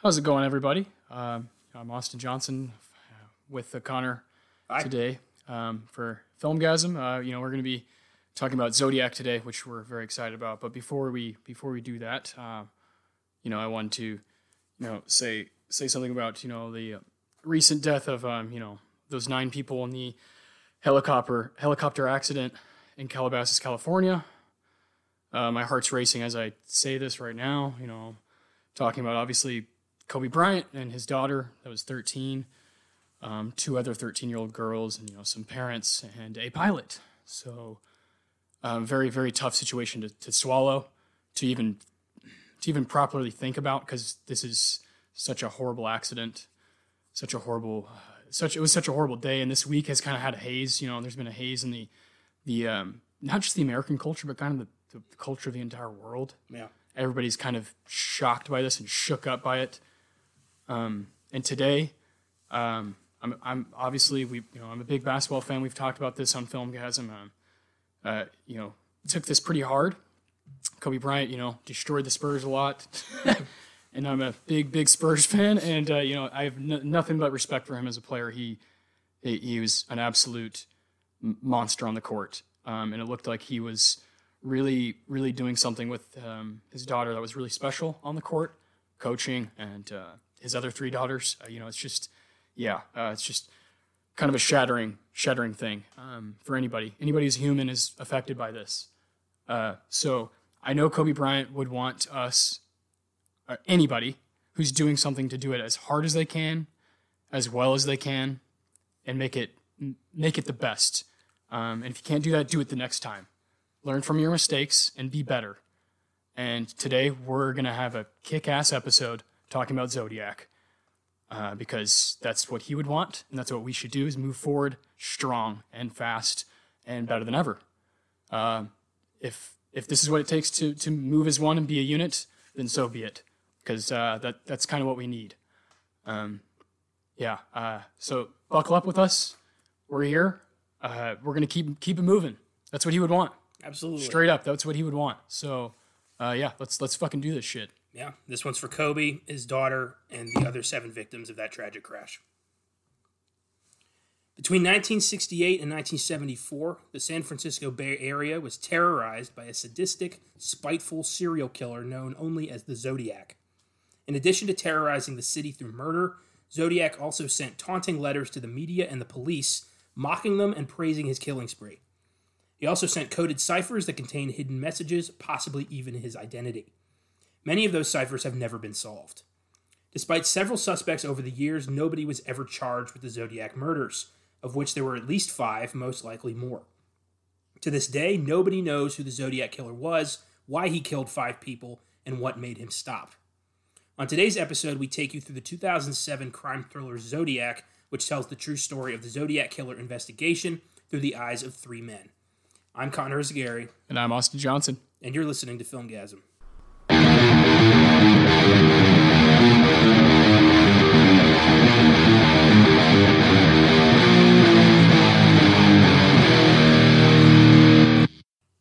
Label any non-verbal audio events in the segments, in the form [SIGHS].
How's it going, everybody? Um, I'm Austin Johnson uh, with Connor Hi. today um, for Filmgazm. Uh, you know, we're going to be talking about Zodiac today, which we're very excited about. But before we before we do that, uh, you know, I want to, you know, say say something about you know the uh, recent death of um, you know those nine people in the helicopter helicopter accident in Calabasas, California. Uh, my heart's racing as I say this right now. You know, talking about obviously Kobe Bryant and his daughter that was 13, um, two other 13 year old girls, and you know some parents and a pilot. So, um, very very tough situation to, to swallow, to even to even properly think about because this is such a horrible accident, such a horrible, such it was such a horrible day, and this week has kind of had a haze. You know, there's been a haze in the the um, not just the American culture, but kind of the, the culture of the entire world Yeah. everybody's kind of shocked by this and shook up by it. Um, and today, um, I'm, I'm obviously we you know I'm a big basketball fan. We've talked about this on Filmgazm. Um, uh, you know, took this pretty hard. Kobe Bryant, you know, destroyed the Spurs a lot, [LAUGHS] and I'm a big big Spurs fan. And uh, you know, I have n- nothing but respect for him as a player. He he, he was an absolute monster on the court, um, and it looked like he was really, really doing something with um, his daughter that was really special on the court, coaching, and uh, his other three daughters. Uh, you know, it's just, yeah, uh, it's just kind of a shattering, shattering thing um, for anybody. Anybody who's human is affected by this. Uh, so I know Kobe Bryant would want us, uh, anybody who's doing something to do it as hard as they can, as well as they can, and make it make it the best. Um, and if you can't do that, do it the next time learn from your mistakes and be better. And today we're gonna have a kick-ass episode talking about Zodiac uh, because that's what he would want, and that's what we should do: is move forward strong and fast and better than ever. Uh, if if this is what it takes to to move as one and be a unit, then so be it, because uh, that that's kind of what we need. Um, yeah. Uh, so buckle up with us. We're here. Uh, we're gonna keep keep it moving. That's what he would want. Absolutely. Straight up, that's what he would want. So, uh, yeah, let's let's fucking do this shit. Yeah. This one's for Kobe, his daughter, and the other seven victims of that tragic crash. Between 1968 and 1974, the San Francisco Bay Area was terrorized by a sadistic, spiteful serial killer known only as the Zodiac. In addition to terrorizing the city through murder, Zodiac also sent taunting letters to the media and the police, mocking them and praising his killing spree. He also sent coded ciphers that contained hidden messages, possibly even his identity. Many of those ciphers have never been solved. Despite several suspects over the years, nobody was ever charged with the Zodiac murders, of which there were at least five, most likely more. To this day, nobody knows who the Zodiac killer was, why he killed five people, and what made him stop. On today's episode, we take you through the 2007 crime thriller Zodiac, which tells the true story of the Zodiac killer investigation through the eyes of three men. I'm Connor Eyzaguirre, And I'm Austin Johnson. and you're listening to Filmgazm.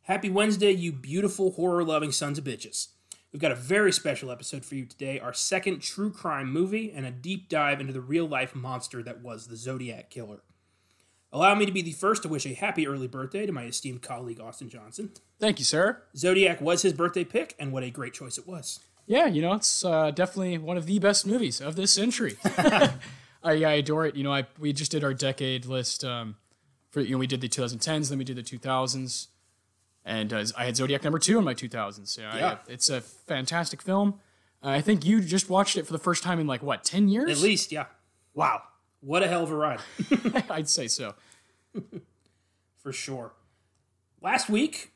Happy Wednesday, you beautiful horror loving sons of bitches. We've got a very special episode for you today our second true crime movie and a deep dive into the real life monster that was the Zodiac Killer. Allow me to be the first to wish a happy early birthday to my esteemed colleague Austin Johnson. Thank you, sir. Zodiac was his birthday pick, and what a great choice it was. Yeah, you know, it's uh, definitely one of the best movies of this century. [LAUGHS] I, I adore it. You know, I we just did our decade list. Um, for you know, we did the 2010s, then we did the 2000s, and uh, I had Zodiac number two in my 2000s. You know, I- Yeah. it's a fantastic film. Uh, I think you just watched it for the first time in like what 10 years? At least, yeah. Wow, What a hell of a ride, [LAUGHS] I'd say so. [LAUGHS] for sure. Last week,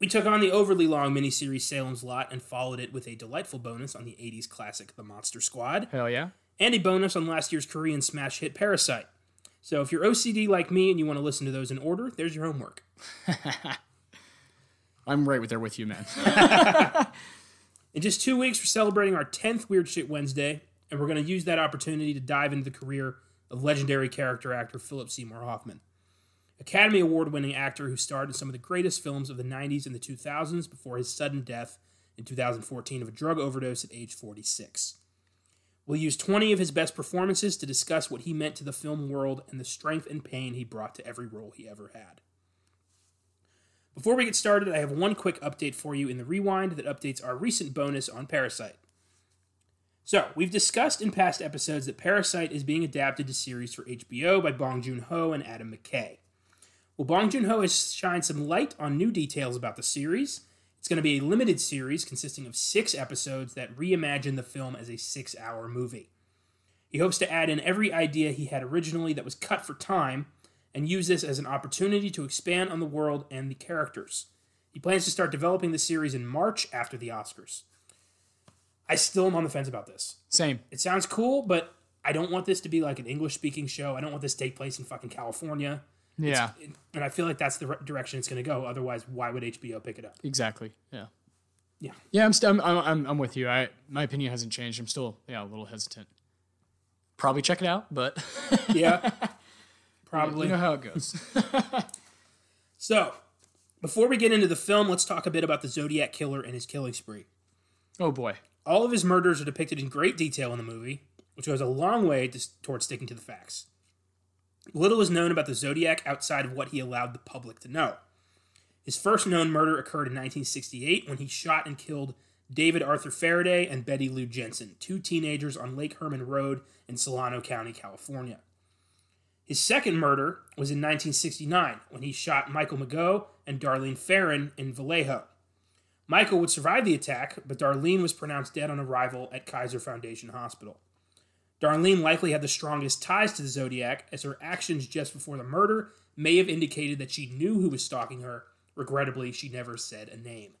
we took on the overly long miniseries Salem's Lot and followed it with a delightful bonus on the 80s classic The Monster Squad. Hell yeah. and a bonus on last year's Korean smash hit Parasite. So if you're OCD like me and you want to listen to those in order, there's your homework. [LAUGHS] I'm right with there with you, man. [LAUGHS] In just two weeks, we're celebrating our 10th Weird Shit Wednesday, and we're going to use that opportunity to dive into the career of legendary character actor Philip Seymour Hoffman. Academy Award winning actor who starred in some of the greatest films of the 90s and the 2000s before his sudden death in 2014 of a drug overdose at age 46. We'll use 20 of his best performances to discuss what he meant to the film world and the strength and pain he brought to every role he ever had. Before we get started, I have one quick update for you in the rewind that updates our recent bonus on Parasite. So, we've discussed in past episodes that Parasite is being adapted to series for HBO by Bong Joon Ho and Adam McKay. Well, Bong Joon Ho has shined some light on new details about the series. It's going to be a limited series consisting of six episodes that reimagine the film as a six hour movie. He hopes to add in every idea he had originally that was cut for time and use this as an opportunity to expand on the world and the characters. He plans to start developing the series in March after the Oscars. I still am on the fence about this. Same. It sounds cool, but I don't want this to be like an English speaking show. I don't want this to take place in fucking California. Yeah. And I feel like that's the re- direction it's going to go. Otherwise, why would HBO pick it up? Exactly. Yeah. Yeah. Yeah. I'm still. I'm, I'm. I'm with you. I. My opinion hasn't changed. I'm still. Yeah. A little hesitant. Probably check it out, but [LAUGHS] Yeah. Probably. you know how it goes. [LAUGHS] So, before we get into the film, let's talk a bit about the Zodiac Killer and his killing spree. oh boy. All of his murders are depicted in great detail in the movie, which goes a long way to, towards sticking to the facts. Little is known about the Zodiac outside of what he allowed the public to know. His first known murder occurred in 1968 when he shot and killed David Arthur Faraday and Betty Lou Jensen, two teenagers on Lake Herman Road in Solano County, California. His second murder was in 1969 when he shot Michael Mageau and Darlene Ferrin in Vallejo. Michael would survive the attack, but Darlene was pronounced dead on arrival at Kaiser Foundation Hospital. Darlene likely had the strongest ties to the Zodiac, as her actions just before the murder may have indicated that she knew who was stalking her. Regrettably, she never said a name.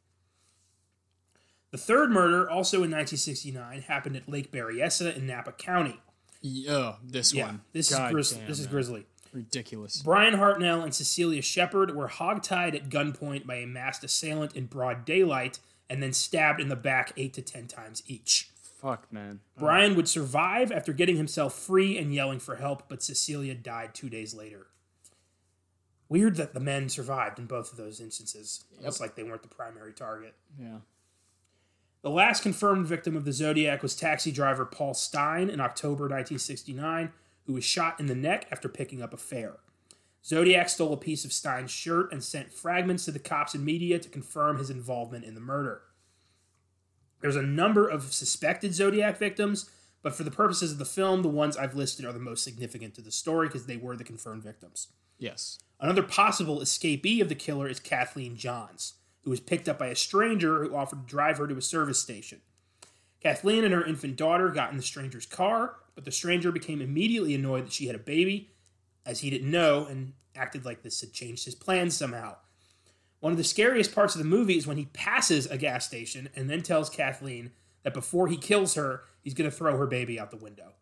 The third murder, also in 1969, happened at Lake Berryessa in Napa County. Yeah. Oh, this Yeah, one. this God is damn, this is grisly. ridiculous. Brian Hartnell and Cecilia Shepard were hogtied at gunpoint by a masked assailant in broad daylight and then stabbed in the back eight to ten times each. Fuck man. Brian would survive after getting himself free and yelling for help, but Cecilia died two days later. Weird that the men survived in both of those instances. It's like they weren't the primary target. Yeah. The last confirmed victim of the Zodiac was taxi driver Paul Stine in October 1969, who was shot in the neck after picking up a fare. Zodiac stole a piece of Stine's shirt and sent fragments to the cops and media to confirm his involvement in the murder. There's a number of suspected Zodiac victims, but for the purposes of the film, the ones I've listed are the most significant to the story because they were the confirmed victims. Yes. Another possible escapee of the killer is Kathleen Johns, who was picked up by a stranger who offered to drive her to a service station. Kathleen and her infant daughter got in the stranger's car, but the stranger became immediately annoyed that she had a baby, as he didn't know, and acted like this had changed his plans somehow. One of the scariest parts of the movie is when he passes a gas station and then tells Kathleen that before he kills her, he's going to throw her baby out the window.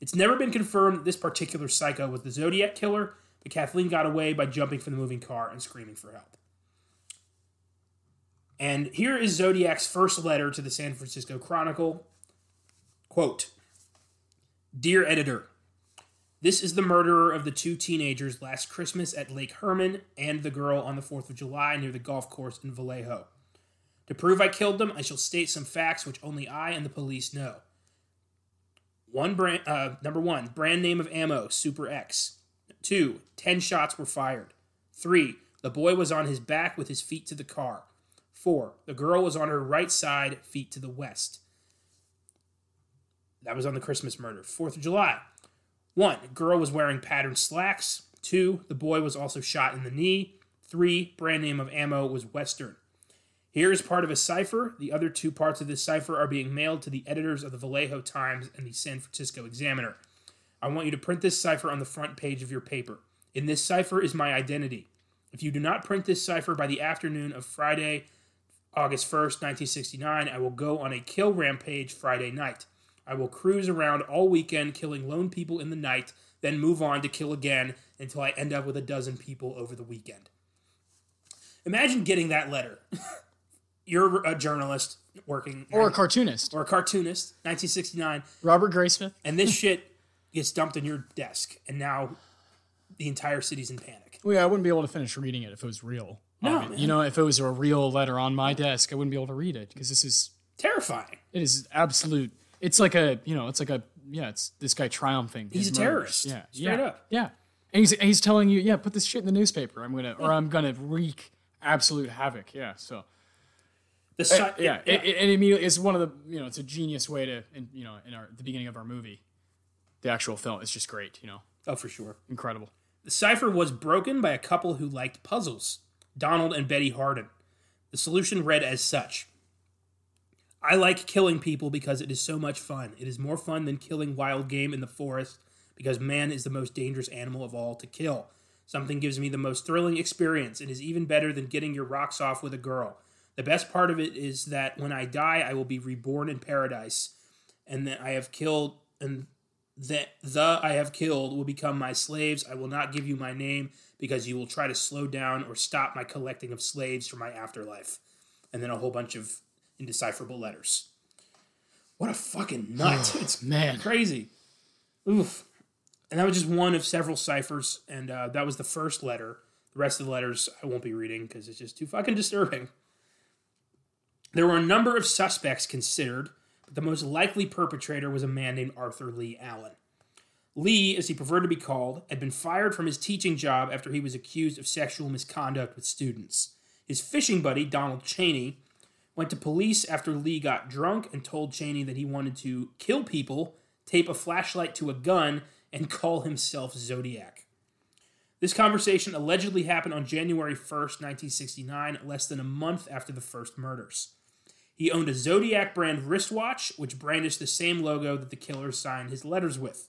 It's never been confirmed that this particular psycho was the Zodiac killer, but Kathleen got away by jumping from the moving car and screaming for help. And here is Zodiac's first letter to the San Francisco Chronicle. Quote Dear editor, this is the murderer of the two teenagers last Christmas at Lake Herman and the girl on the 4th of July near the golf course in Vallejo. To prove I killed them, I shall state some facts which only I and the police know. One brand, uh, number one, brand name of ammo, Super X. Two, 10 shots were fired. Three, the boy was on his back with his feet to the car. Four, the girl was on her right side, feet to the west. That was on the Christmas murder. Fourth of July. One, girl was wearing patterned slacks. Two, the boy was also shot in the knee. Three, brand name of ammo was Western. Here is part of a cipher. The other two parts of this cipher are being mailed to the editors of the Vallejo Times and the San Francisco Examiner. I want you to print this cipher on the front page of your paper. In this cipher is my identity. If you do not print this cipher by the afternoon of Friday, August 1st, 1969, I will go on a kill rampage Friday night. I will cruise around all weekend killing lone people in the night, then move on to kill again until I end up with a dozen people over the weekend. Imagine getting that letter. [LAUGHS] You're a journalist working, Or a cartoonist. or a cartoonist, 1969, Robert Graysmith. and this shit gets dumped on your desk, and now the entire city's in panic. Well, yeah, I wouldn't be able to finish reading it if it was real. No, Obvi- man. You know, if it was a real letter on my desk, I wouldn't be able to read it because this is Terrifying. it is absolute it's like a you know it's like a yeah it's this guy triumphing. He's a murders. terrorist, Yeah, straight yeah, up. Yeah, and he's he's telling you yeah put this shit in the newspaper. I'm gonna or I'm gonna wreak absolute havoc. Yeah, so The eh, si- yeah, It, it, and immediately it's one of the you know it's a genius way to in, you know in our the beginning of our movie, the actual film is just great. You know, oh, for sure. incredible. The cipher was broken by a couple who liked puzzles, Donald and Betty Harden. The solution read as such I like killing people because it is so much fun. It is more fun than killing wild game in the forest because man is the most dangerous animal of all to kill. Something gives me the most thrilling experience. It is even better than getting your rocks off with a girl. The best part of it is that when I die, I will be reborn in paradise, and that I have killed and that the I have killed will become my slaves. I will not give you my name because you will try to slow down or stop my collecting of slaves for my afterlife. And then a whole bunch of indecipherable letters. What a fucking [SIGHS] nut. it's Man, crazy. Oof. And that was just one of several ciphers, and uh, that was the first letter. The rest of the letters I won't be reading because it's just too fucking disturbing. There were a number of suspects considered, but the most likely perpetrator was a man named Arthur Lee Allen. Lee, as he preferred to be called, had been fired from his teaching job after he was accused of sexual misconduct with students. His fishing buddy, Donald Cheney, went to police after Lee got drunk and told Cheney that he wanted to kill people, tape a flashlight to a gun, and [LAUGHS] call himself Zodiac. This conversation allegedly happened on January 1st, 1969, less than a month after the first murders. He owned a Zodiac brand wristwatch, which brandished the same logo that the killer signed his letters with.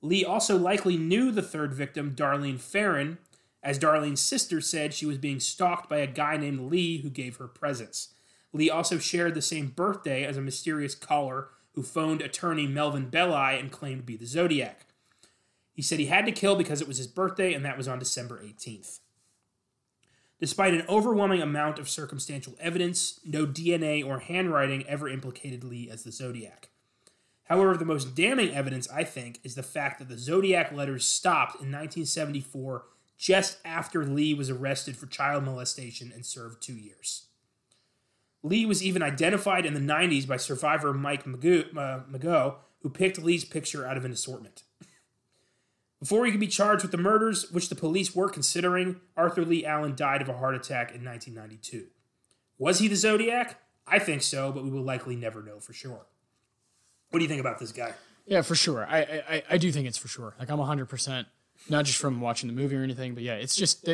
Lee also likely knew the third victim, Darlene Ferrin, as Darlene's sister said she was being stalked by a guy named Lee who gave her presents. Lee also shared the same birthday as a mysterious caller who phoned attorney Melvin Belli and claimed to be the Zodiac. He said he had to kill because it was his birthday, and that was on December 18th. Despite an overwhelming amount of circumstantial evidence, no DNA or handwriting ever implicated Lee as the Zodiac. However, the most damning evidence, I think, is the fact that the Zodiac letters stopped in 1974 just after Lee was arrested for child molestation and served two years. Lee was even identified in the 90s by survivor Mike Magoo, uh, Mageau, who picked Lee's picture out of an assortment. Before he could be charged with the murders, which the police were considering, Arthur Lee Allen died of a heart attack in 1992. Was he the Zodiac? I think so, but we will likely never know for sure. What do you think about this guy? yeah, for sure. I I, I do think it's for sure. Like I'm 100 percent not just from watching the movie or anything, but yeah, it's just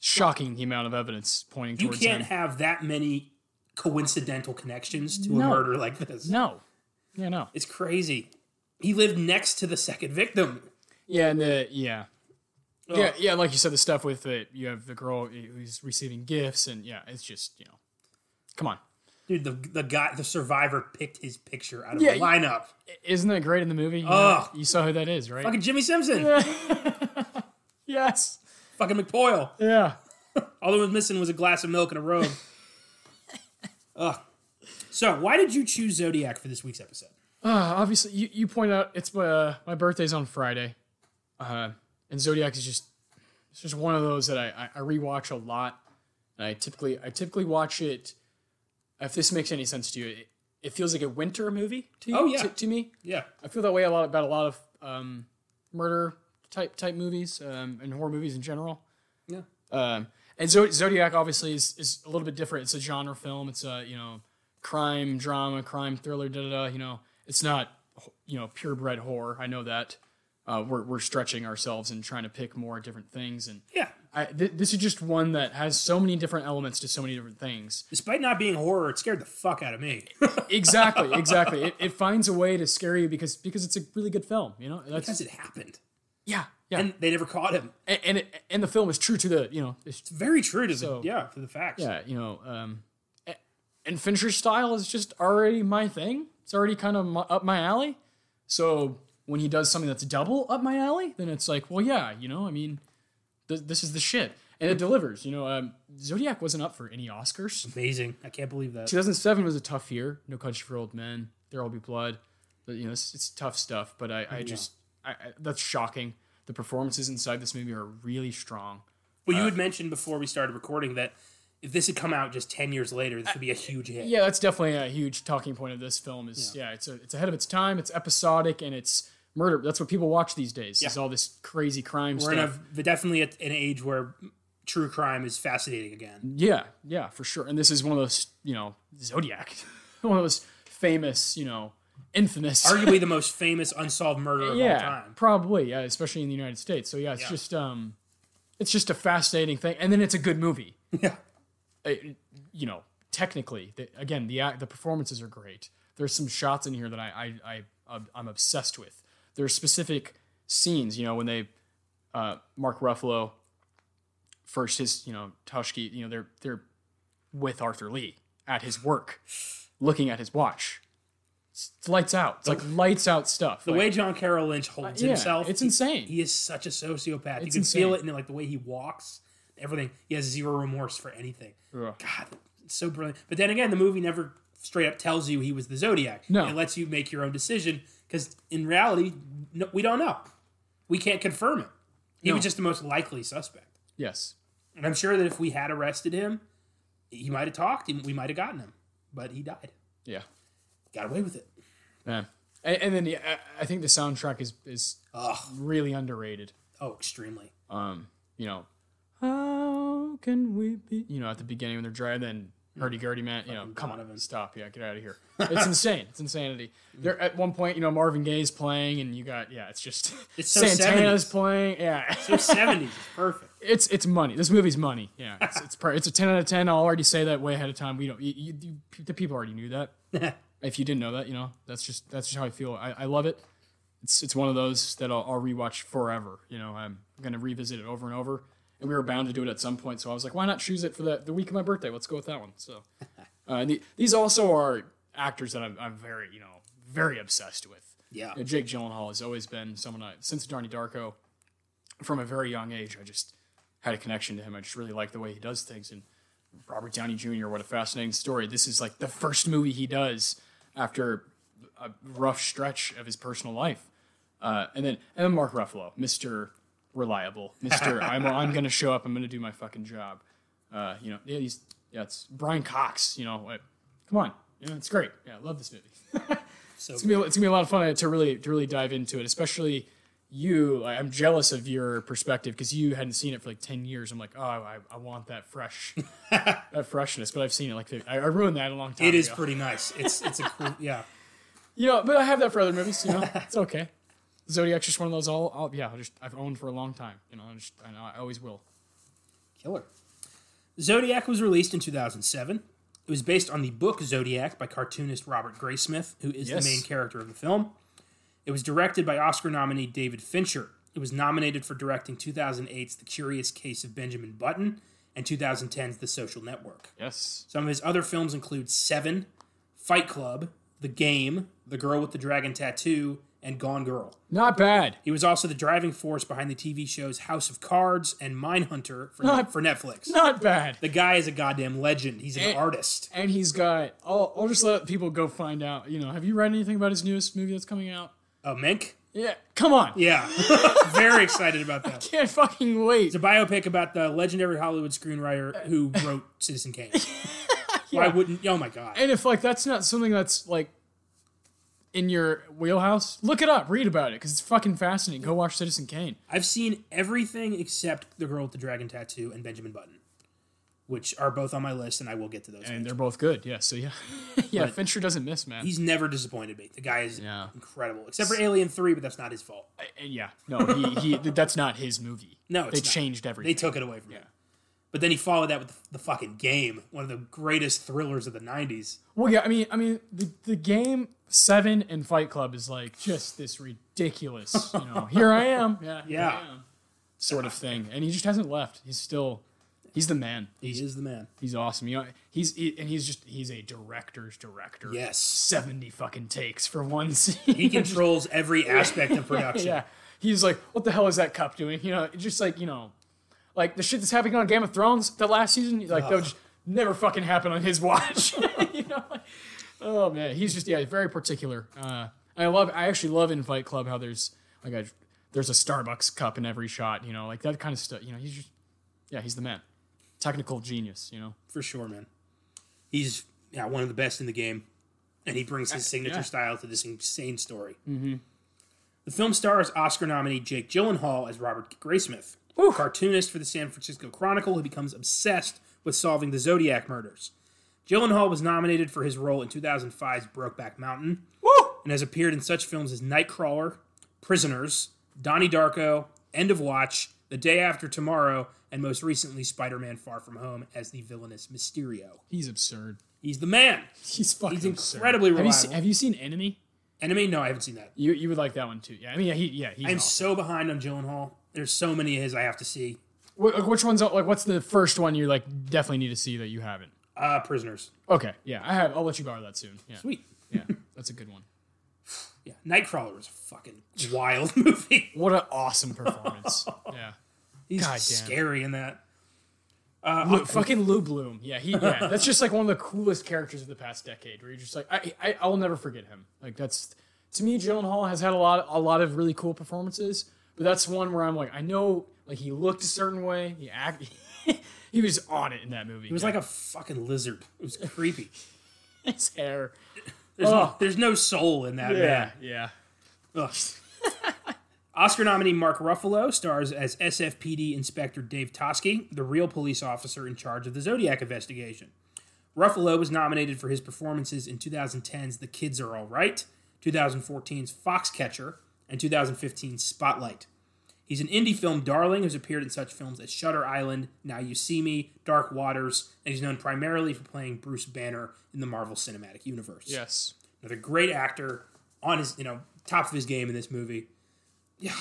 shocking the amount of evidence pointing You towards can't him. have that many coincidental connections to a murder like this. no, yeah, no, It's crazy. He lived next to the second victim. yeah, and the yeah. Ugh. Yeah, yeah, like you said, the stuff with the you have the girl who's receiving gifts, and yeah, it's just you know, come on, Dude, the the guy, the survivor picked his picture out of Yeah, a you- lineup. isn't that great in the movie? You, know, you saw who that is, right? Fucking Jimmy Simpson. [LAUGHS] yes, Fucking McPoyle. yeah. [LAUGHS] All that was missing was a glass of milk and a robe. Ugh. So, why did you choose Zodiac for this week's episode? Uh, obviously, you, you point out it's my uh, my birthday's on Friday, uh, and Zodiac is just it's just one of those that I, I, I rewatch a lot. And I typically I typically watch it. If this makes any sense to you, it, it feels like a winter movie to you. Oh, yeah. to, to me. Yeah. I feel that way a lot about a lot of um, murder type type movies um, and horror movies in general. Yeah. Um, and Zodiac obviously is, is a little bit different. It's a genre film. It's a you know crime drama, crime thriller. Da da da. You know, it's not you know purebred horror. I know that. Uh, we're we're stretching ourselves and trying to pick more different things. And Yeah. I, th- this is just one that has so many different elements to so many different things. Despite not being horror, it scared the fuck out of me. [LAUGHS] Exactly, [LAUGHS] exactly. It, it finds a way to scare you because because it's a really good film. You know, that's because it happened. yeah, yeah. And they never caught him. and and, it, and the film is true to the you know it's, It's very true to the yeah, to the facts. yeah you know um and Fincher's style is just already my thing. It's already kind of my, up my alley. So when he does something that's double up my alley, then it's like, well, yeah, you know, I mean, th- this is the shit, and it delivers. You know, um, Zodiac wasn't up for any Oscars. Amazing. I can't believe that. 2007 was a tough year. No Country for Old Men. There Will Be Blood. But you know, it's, it's tough stuff. But I, I just, I, I, that's shocking. The performances inside this movie are really strong. Well, you uh, had mentioned before we started recording that if this had come out just ten years later, this would be a huge hit. Yeah, that's definitely a huge talking point of this film. Is yeah, it's a, it's ahead of its time. It's episodic and it's murder. That's what people watch these days. Is all this crazy crime We're in stuff. a definitely at an age where true crime is fascinating again. Yeah, yeah, for sure. And this is one of those, you know, Zodiac, [LAUGHS] one of those famous, you know, infamous. [LAUGHS] Arguably the most famous unsolved murder of all time. probably, yeah, especially in the United States. So yeah, it's Yeah. just, um, it's just a fascinating thing, and then it's a good movie. [LAUGHS] Yeah. Uh, you know, technically, the, again, the the performances are great. There's some shots in here that I, I, I, I'm obsessed with. There's specific scenes, you know, when they, uh, Mark Ruffalo, first his, you know, Toschi, you know, they're they're with Arthur Lee at his work, looking at his watch. It's, lights out. It's like lights out stuff. The way John Carroll Lynch uh, holds yeah, himself, it's he- insane. He is such a sociopath. you It's can feel it in like the way he walks, everything. He has zero remorse for anything. Ugh. God, it's so brilliant. But then again, the movie never straight up tells you he was the Zodiac. No. it lets you make your own decision because in reality, no, we don't know. We can't confirm it. He No. was just the most likely suspect. yes, And I'm sure that if we had arrested him, he might have talked and we might have gotten him. But he died. yeah, Got away with it. Yeah, And, and then yeah, I, I think the soundtrack is is Oh, really underrated. oh, extremely. Um, you know, how can we be? You know, at the beginning when they're driving, then hurdy gurdy man. You know, Fucking come on, Donovan. stop. Yeah, get out of here. [LAUGHS] It's insane. It's insanity. There at one point, you know, Marvin Gaye's playing, and you got yeah, it's just It's so [LAUGHS] Santana's 70s. playing. Yeah, So 70s perfect. [LAUGHS] it's it's money. This movie's money. Yeah, it's it's, per- it's a ten out of ten. I'll already say that way ahead of time. We don't. You, you, you, the people already knew that. If you didn't know that, you know, that's just that's just how I feel. I, I love it. It's it's one of those that I'll, I'll rewatch forever. You know, I'm gonna revisit it over and over. And we were bound to do it at some point, so I was like, why not choose it for the the week of my birthday? Let's go with that one. So, [LAUGHS] uh, and the, these also are actors that I'm, I'm very you know very obsessed with. Yeah. You know, Jake Gyllenhaal has always been someone I since Donnie Darko, from a very young age. I just had a connection to him. I just really like the way he does things. And Robert Downey Jr. What a fascinating story. This is like the first movie he does after a rough stretch of his personal life. Uh, and then and then Mark Ruffalo, Mister Reliable, Mister [LAUGHS] I'm I'm gonna show up. I'm gonna do my fucking job. Uh, you know, yeah, he's yeah, it's Brian Cox. You know, like, come on, you know, it's great. Yeah, I love this movie. [LAUGHS] So it's gonna be it's gonna be a lot of fun to really to really dive into it, especially you. Like, I'm jealous of your perspective because you hadn't seen it for like ten years. I'm like, oh, I, I want that fresh, [LAUGHS] that freshness. But I've seen it like I, I ruined that a long time. Ago. It is ago. pretty nice. It's it's a [LAUGHS] cool yeah. You know, but I have that for other movies. You know, [LAUGHS] it's okay. Zodiac's just one of those. All, all yeah, I just I've owned for a long time. You know, I just I know I always will. Killer. Zodiac was released in 2007. It was based on the book Zodiac by cartoonist Robert Graysmith, who is Yes. the main character of the film. It was directed by Oscar nominee David Fincher. It was nominated for directing 2008's The Curious Case of Benjamin Button and 2010's The Social Network. Yes. Some of his other films include Seven, Fight Club, The Game, The Girl with the Dragon Tattoo, and Gone Girl. Not bad. He was also the driving force behind the TV shows House of Cards and Mindhunter for, Not- for Netflix. Not bad. The guy is a goddamn legend. He's an And- artist. And he's got. I'll, I'll just let people go find out. You know, have you read anything about his newest movie that's coming out? Oh, Mank? Yeah. Come on. Yeah. [LAUGHS] Very excited about that. Can't fucking wait. It's a biopic about the legendary Hollywood screenwriter who wrote Citizen Kane. [LAUGHS] Why wouldn't? Oh my god! And if like that's not something that's like in your wheelhouse, look it up, read about it because it's fucking fascinating. Go watch Citizen Kane. I've seen everything except The Girl with the Dragon Tattoo and Benjamin Button, which are both on my list, and I will get to those. And they're both good. Yeah. So yeah, [LAUGHS] yeah. But- Fincher doesn't miss, man. He's never disappointed me. The guy is Yeah. incredible, except for Alien Three, but that's not his fault. Yeah. No, he, he that's not his movie. [LAUGHS] No, they not. changed everything. They took it away from him. But then he followed that with the, the fucking game, one of the greatest thrillers of the '90s. well, yeah. I mean, I mean, the the game Seven and Fight Club is like just this ridiculous. You know, here I am. [LAUGHS] Yeah. Yeah. I am, Sort of thing, and he just hasn't left. He's still, he's the man. He is the man. He's awesome. You know, he's he, and he's just he's a director's director. Yes. seventy fucking takes for one [LAUGHS] scene. He controls every aspect of [LAUGHS] production. yeah, he's like, what the hell is that cup doing? You know, it's just like you know, like the shit that's happening on Game of Thrones the last season. Like that would just never fucking happen on his watch. [LAUGHS] you know, like, oh man, he's just yeah, very particular. Uh, I love. I actually love in Fight Club how there's like a there's a Starbucks cup in every shot. You know, like that kind of stuff. You know, he's just yeah, he's the man. Technical genius. You know. for sure, man. He's yeah one of the best in the game, and he brings his signature yeah. style to this insane story. Mm-hmm. The film stars Oscar nominee Jake Gyllenhaal as Robert Graysmith, a cartoonist for the San Francisco Chronicle who becomes obsessed with solving the Zodiac murders. Gyllenhaal was nominated for his role in 2005's Brokeback Mountain Woo! and has appeared in such films as Nightcrawler, Prisoners, Donnie Darko, End of Watch, The Day After Tomorrow, and most recently Spider Man Far From Home as the villainous Mysterio. He's absurd. He's the man. He's fucking He's absurd. incredibly Have you, reliable. seen, have you seen Enemy? Enemy? No, I haven't seen that. You you would like that one too. Yeah, I mean, yeah, he yeah he's I'm awesome. so behind on Gyllenhaal. There's so many of his I have to see. Wh- which one's like what's the first one you like definitely need to see that you haven't? Uh, Prisoners. Okay, yeah, I have. I'll let you borrow that soon. Yeah, Sweet. [LAUGHS] yeah, that's a good one. Yeah, Nightcrawler was a fucking wild [LAUGHS] movie. What an awesome performance. [LAUGHS] yeah, He's God scary in that. Lou, fucking Lou Bloom. Yeah, he yeah. That's just like one of the coolest characters of the past decade. Where you're just like, I I, I will never forget him. Like that's to me, Gyllenhaal has had a lot a lot of really cool performances, but that's one where I'm like, I know like he looked a certain way, he act, [LAUGHS] he was on it in that movie. He was like a fucking lizard. It was creepy. [LAUGHS] his hair. There's, Oh. there's no soul in that Yeah, man. yeah. Ugh. Oscar nominee Mark Ruffalo stars as SFPD Inspector Dave Toschi, the real police officer in charge of the Zodiac investigation. Ruffalo was nominated for his performances in 2010's The Kids Are All Right, 2014's Foxcatcher, and 2015's Spotlight. He's an indie film darling who's appeared in such films as Shutter Island, Now You See Me, Dark Waters, and he's known primarily for playing Bruce Banner in the Marvel Cinematic Universe Yes. another great actor on his you know top of his game in this movie. Yeah,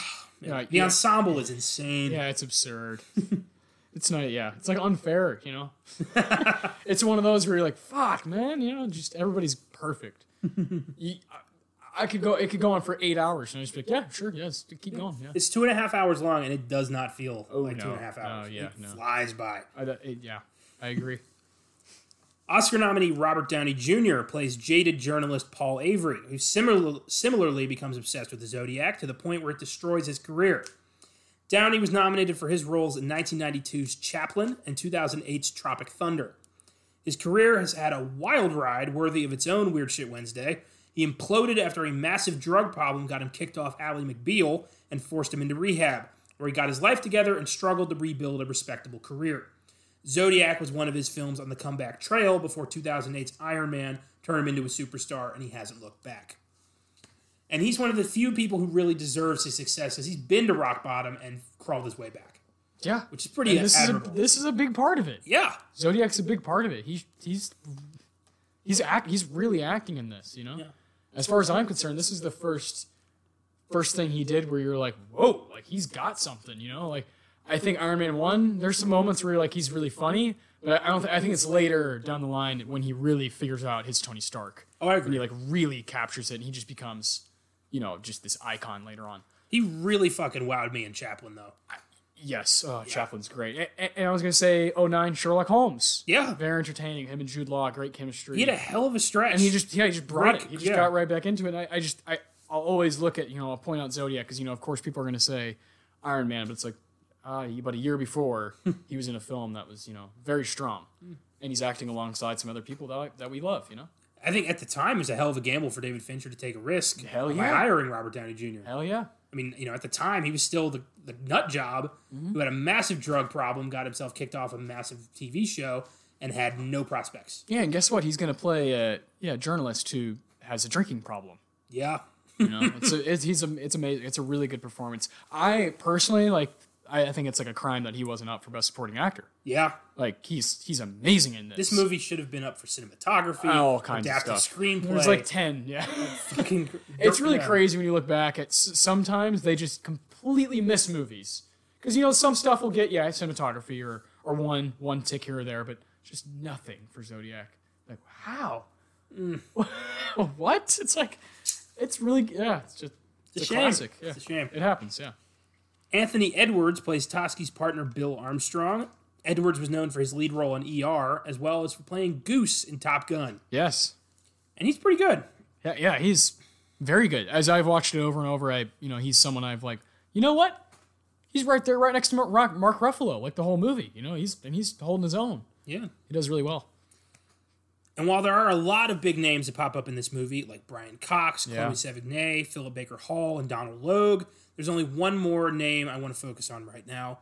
Yeah, the yeah. ensemble is insane. Yeah, it's absurd. [LAUGHS] it's not. Yeah, it's like unfair. You know, [LAUGHS] it's one of those where you're like, "Fuck, man." You know, just everybody's perfect. [LAUGHS] you, I, I could go. It could go on for eight hours, and I just be like, "Yeah, sure, yes, keep going." Yeah, It's two and a half hours long, and it does not feel oh, like no. two and a half No, hours. yeah, it no. flies by. I, it- yeah, I agree. Oscar nominee Robert Downey Jr. plays jaded journalist Paul Avery, who similar, similarly becomes obsessed with the Zodiac to the point where it destroys his career. Downey was nominated for his roles in 1992's Chaplin and 2008's Tropic Thunder. His career has had a wild ride worthy of its own Weird Shit Wednesday. He imploded after a massive drug problem got him kicked off Ally McBeal and forced him into rehab, where he got his life together and struggled to rebuild a respectable career. Zodiac was one of his films on the comeback trail before 2008's Iron Man turned him into a superstar, and he hasn't looked back. And he's one of the few people who really deserves his success, as he's been to rock bottom and crawled his way back, Yeah, which is pretty this is a, this is a big part of it. yeah, Zodiac's a big part of it. He he's he's act he's really acting in this. You know, Yeah. as far as I'm concerned, this is the first first thing he did where you're like, whoa, like he's got something. You know, like I think Iron Man one. There's some moments where like he's really funny, but I don't. Th- I think it's later down the line when he really figures out his Tony Stark. Oh, I When agree. he like really captures it, and he just becomes, you know, just this icon later on. He really fucking wowed me in Chaplin, though. Yes, oh, Chaplin's great. And, and- I was gonna say, 09 Sherlock Holmes. Yeah, Very entertaining. Him and Jude Law, great chemistry. he had a hell of a stretch. and he just yeah he just brought Rick, it. He just yeah. got right back into it. And I, I just I I'll always look at you know I'll point out Zodiac because you know of course people are gonna say Iron Man, but it's like uh, but a year before he was in a film that was you know very strong, and he's acting alongside some other people that I, that we love. You know, I think at the time it was a hell of a gamble for David Fincher to take a risk Hell by yeah. hiring Robert Downey Jr. hell yeah. I mean, you know, at the time he was still the, the nut job Mm-hmm. who had a massive drug problem, got himself kicked off a massive TV show, and had no prospects. Yeah, and guess what? He's gonna play a yeah journalist who has a drinking problem. Yeah, You know, it's a, it's he's a, it's amazing. It's a really good performance. I personally like. I, I think it's like a crime that he wasn't up for best supporting actor. yeah. Like he's he's amazing in this. This movie should have been up for cinematography, all kinds of stuff. screenplay. There's like ten. Yeah, [LAUGHS] fucking, [LAUGHS] it's really yeah. crazy when you look back at s- sometimes they just completely miss movies because you know some stuff will get yeah cinematography or or one one tick here or there, but just nothing for Zodiac. Like how? Mm. [LAUGHS] what? It's like it's really yeah. It's just it's, It's a, classic. Yeah. It's a shame. It happens. Yeah. Anthony Edwards plays Toschi's partner Bill Armstrong. Edwards was known for his lead role in ER, as well as for playing Goose in Top Gun, Yes. and he's pretty good. Yeah. Yeah. He's very good. As I've watched it over and over, I you know he's someone I've like you know what. he's right there, right next to Mark, Mark Ruffalo, like the whole movie. You know, he's and he's holding his own. Yeah. He does really well. And while there are a lot of big names that pop up in this movie, like Brian Cox, Yeah. Chloe Sevigny, Philip Baker Hall, and Donald Logue, there's only one more name I want to focus on right now.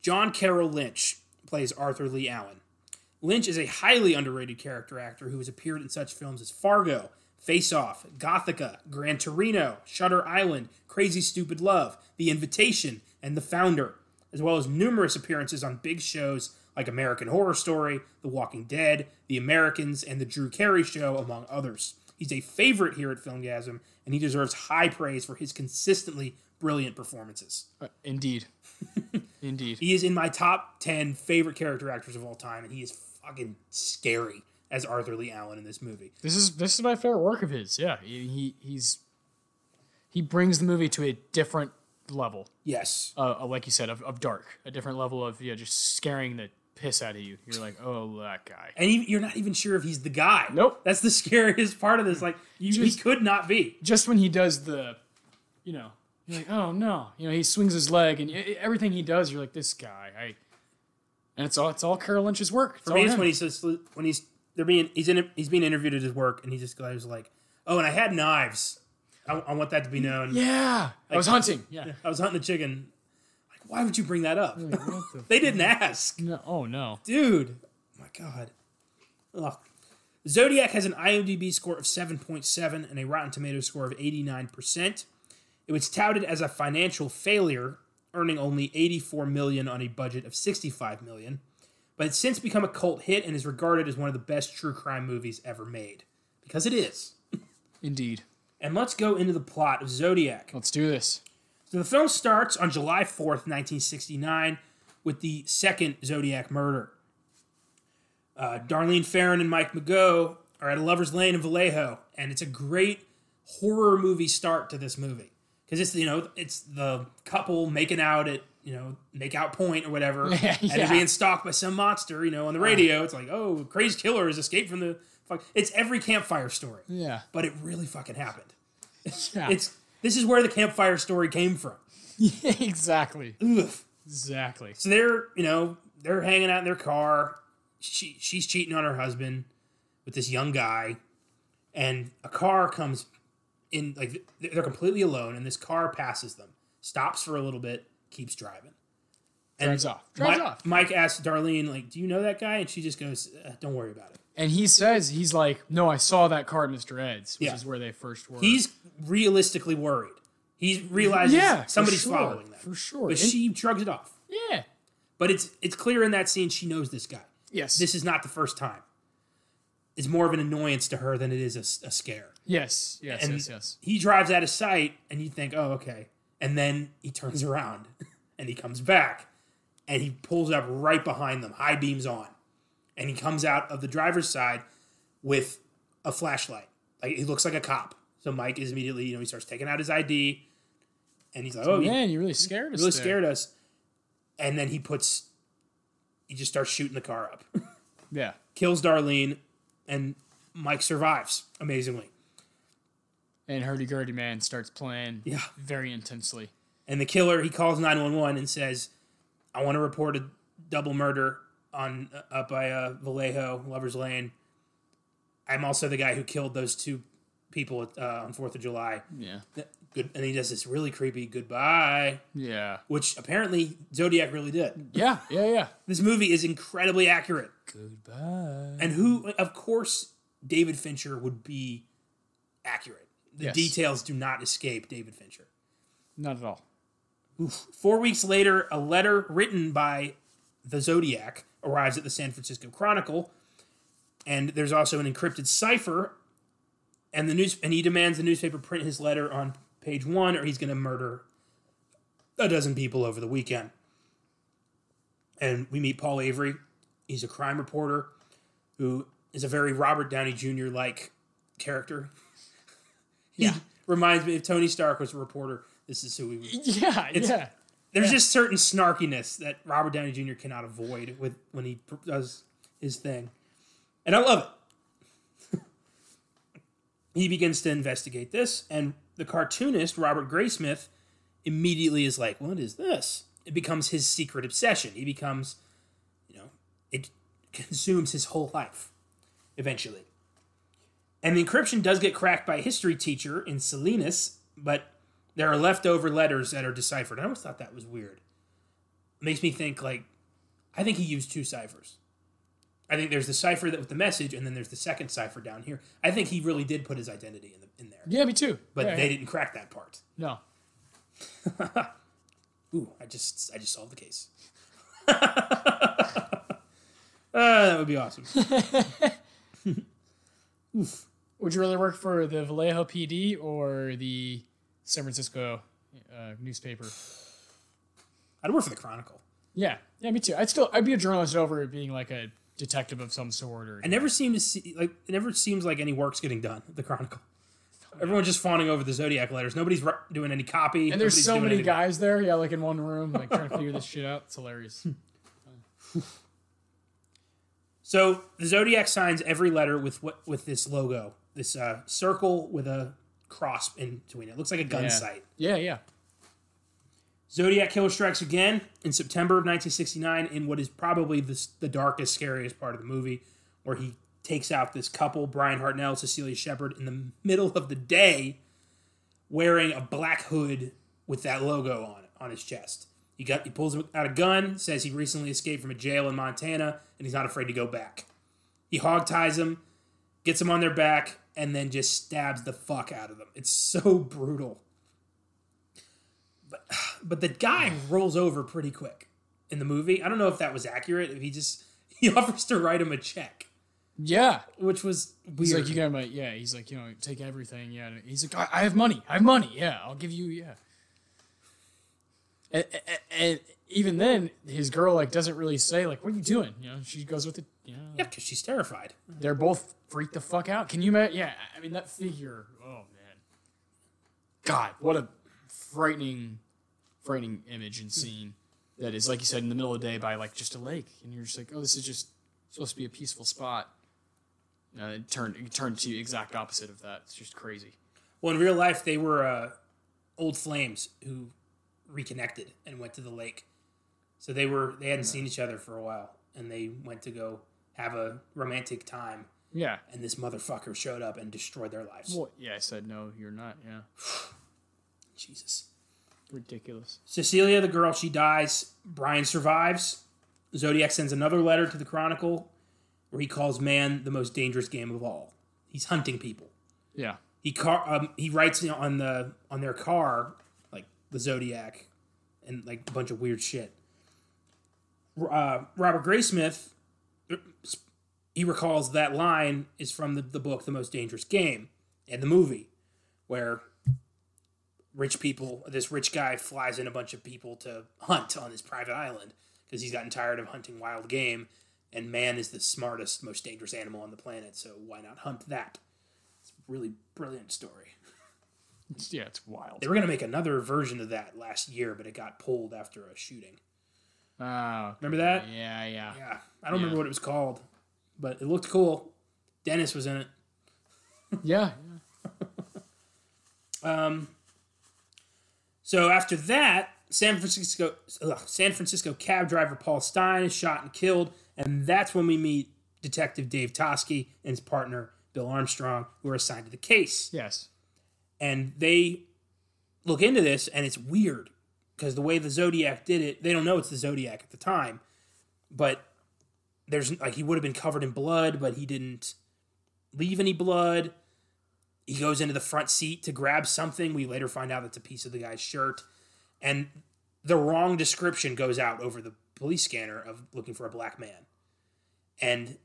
John Carroll Lynch plays Arthur Lee Allen. Lynch is a highly underrated character actor who has appeared in such films as Fargo, Face Off, Gothika, Gran Torino, Shutter Island, Crazy Stupid Love, The Invitation, and The Founder, as well as numerous appearances on big shows like American Horror Story, The Walking Dead, The Americans, and The Drew Carey Show, among others. He's a favorite here at Filmgazm, and he deserves high praise for his consistently brilliant performances. Uh, indeed, [LAUGHS] indeed. He is in my top 10 favorite character actors of all time, and he is fucking scary as Arthur Lee Allen in this movie. This is this is my favorite work of his. Yeah, he, he he's he brings the movie to a different level. Yes. Uh, uh, like you said, of, of dark, a different level of yeah, just scaring the piss out of you. You're like, oh, that guy. And he, you're not even sure if he's the guy. Nope. That's the [LAUGHS] scariest part of this. Like, you, he could not be. Just when he does the, you know, you're like, oh no, you know, he swings his leg and everything he does, you're like, this guy. I, and it's all it's all Carroll Lynch's work. It's For me, it's when he says when he's they're being he's in he's being interviewed at his work, and he just goes like, "Oh, and I had knives. I, I want that to be known. yeah, I was hunting. Yeah. [LAUGHS] I was hunting the chicken. Like, why would you bring that up? What the [LAUGHS] they didn't ask, no, oh no. dude. my God. Ugh. Zodiac has an IMDb score of 7.7 and a Rotten Tomatoes score of 89%. It was touted as a financial failure, earning only 84 million on a budget of 65 million, but it's since become a cult hit and is regarded as one of the best true crime movies ever made. Because it is. [LAUGHS] Indeed. And let's go into the plot of Zodiac. Let's do this. So the film starts on July 4th, 1969, with the second Zodiac murder. Uh, Darlene Ferrin and Mike Mageau are at a lover's lane in Vallejo, and it's a great horror movie start to this movie because it's you know it's the couple making out at you know make out point or whatever, [LAUGHS] and they're being stalked by some monster. You know on the radio, it's like oh crazed killer has escaped from the fuck. It's every campfire story, Yeah. but it really fucking happened. Yeah. It's this is where the campfire story came from. [LAUGHS] exactly. Ugh. Exactly. So they're, you know, they're hanging out in their car. She she's cheating on her husband with this young guy, and a car comes in. Like they're completely alone, and this car passes them, stops for a little bit, keeps driving. And Drives off. Drives Mike, off. Mike asks Darlene, like, "Do you know that guy?" And she just goes, uh, "Don't worry about it." And he says he's like, no, I saw that car at Mr. Ed's, which Yeah. is where they first were. He's realistically worried. He realizes yeah, somebody's sure, following them, for sure. but And- she shrugs it off. yeah. But it's it's clear in that scene she knows this guy. Yes. this is not the first time. It's more of an annoyance to her than it is a scare. Yes. Yes. And yes. Yes. he drives out of sight, and you think, oh, okay. And then he turns [LAUGHS] around and he comes back and he pulls up right behind them, high beams on. And he comes out of the driver's side with a flashlight. Like he looks like a cop. So Mike is immediately, you know, he starts taking out his ID and he's like, oh, you Man, you really scared us. really there. scared us. And then he puts, he just starts shooting the car up. [LAUGHS] Yeah. kills Darlene, and Mike survives amazingly. And Hurdy Gurdy Man starts playing Yeah. very intensely. And the killer, he calls 911 and says, I want to report a double murder on uh, up by uh, Vallejo, Lover's Lane. I'm also the guy who killed those two people at, uh, on 4th of July. Yeah. Good, and he does this really creepy goodbye, Yeah. which apparently Zodiac really did. Yeah. Yeah. Yeah. This movie is incredibly accurate. Goodbye. And who, of course, David Fincher would be accurate. The Yes. details do not escape David Fincher. Not at all. Four weeks later, a letter written by the Zodiac arrives at the San Francisco Chronicle, and there's also an encrypted cipher. And the news and he demands the newspaper print his letter on page one, or he's going to murder a dozen people over the weekend. And we meet Paul Avery. He's a crime reporter who is a very Robert Downey Jr. like character. Yeah. reminds me if Tony Stark was a reporter. This is who he would [LAUGHS] Yeah. yeah. there's just certain snarkiness that Robert Downey Jr. cannot avoid with when he pr- does his thing, and I love it. [LAUGHS] he begins to investigate this, and the cartoonist Robert Graysmith immediately is like, "What is this?" it becomes his secret obsession. He becomes, you know, it [LAUGHS] consumes his whole life eventually. And the encryption does get cracked by a history teacher in Salinas, but there are leftover letters that are deciphered. I always thought that was weird. makes me think like, I think he used two ciphers. I think there's the cipher that with the message, and then there's the second cipher down here. I think he really did put his identity in the, in there, Yeah, me too. but Yeah, they yeah. didn't crack that part. No. [LAUGHS] Ooh, I just I just solved the case. [LAUGHS] Ah, that would be awesome. [LAUGHS] Would you rather work for the Vallejo PD or the San Francisco uh, newspaper? I'd work for the Chronicle. Yeah, yeah, me too. I'd still I'd be a journalist over being like a detective of some sort or I never seem to see like it never seems like any work's getting done at the Chronicle. [LAUGHS] Everyone's just fawning over the Zodiac letters. Nobody's ru- doing any copy. and there's Nobody's so many anything. guys there, yeah, like in one room, like trying to figure this shit out. It's hilarious. [LAUGHS] So the Zodiac signs every letter with what with this logo, this uh, circle with a cross in between it. Looks like a gun Yeah. sight. Yeah, yeah. Zodiac Killer strikes again in September of 1969 in what is probably the, the darkest, scariest part of the movie, where he takes out this couple, Brian Hartnell, Cecilia Shepard, in the middle of the day, wearing a black hood with that logo on it on his chest. He got he pulls out a gun, says he recently escaped from a jail in Montana, and he's not afraid to go back. He hog ties them, gets them on their back, and then just stabs the fuck out of them. It's so brutal but [SIGHS] but the guy rolls over pretty quick in the movie. I don't know if that was accurate. If he just [LAUGHS] he offers to write him a check, Yeah. which was weird. He's like, you got my, yeah. He's like, you know, take everything. Yeah. He's like, I, I have money. I have money. Yeah. I'll give you, yeah. And, and, and even then, his girl like doesn't really say like, what are you doing? You know, she goes with it. Know, yeah, because she's terrified. they're both freaked the fuck out. Can you imagine? Yeah. I mean, that figure. Oh man. God, what a frightening, frightening image and scene. That is, like you said, in the middle of the day by like just a lake, and you're just like, oh, this is just supposed to be a peaceful spot. Uh, it turned it turned to the exact opposite of that. It's just crazy. Well, in real life, they were uh, old flames who reconnected and went to the lake. So they were they hadn't seen each other for a while, and they went to go have a romantic time. Yeah. And this motherfucker showed up and destroyed their lives. Well, yeah, I said no. You're not. Yeah. [SIGHS] Jesus. Ridiculous. Cecilia, the girl, she dies. Brian survives. Zodiac sends another letter to the Chronicle where he calls man the most dangerous game of all. He's hunting people. Yeah. He car um, he writes on the on their car like the Zodiac and like a bunch of weird shit. Uh, Robert Graysmith he recalls that line is from the, the book The Most Dangerous Game and the movie where rich people this rich guy flies in a bunch of people to hunt on his private island because he's gotten tired of hunting wild game and man is the smartest most dangerous animal on the planet so why not hunt that? It's a really brilliant story. Yeah, it's wild. they were going to make another version of that last year but it got pulled after a shooting. Oh, remember that? yeah, yeah. yeah. I don't remember what it was called but it looked cool dennis was in it Yeah. [LAUGHS] Um, so after that, San Francisco ugh, San Francisco cab driver Paul Stine is shot and killed, and that's when we meet Detective Dave Toschi and his partner Bill Armstrong, who are assigned to the case. Yes. And they look into this, and it's weird because the way the Zodiac did it, they don't know it's the Zodiac at the time, but there's like he would have been covered in blood, but he didn't leave any blood. He goes into the front seat to grab something. We later find out it's a piece of the guy's shirt. And the wrong description goes out over the police scanner of looking for a black man. And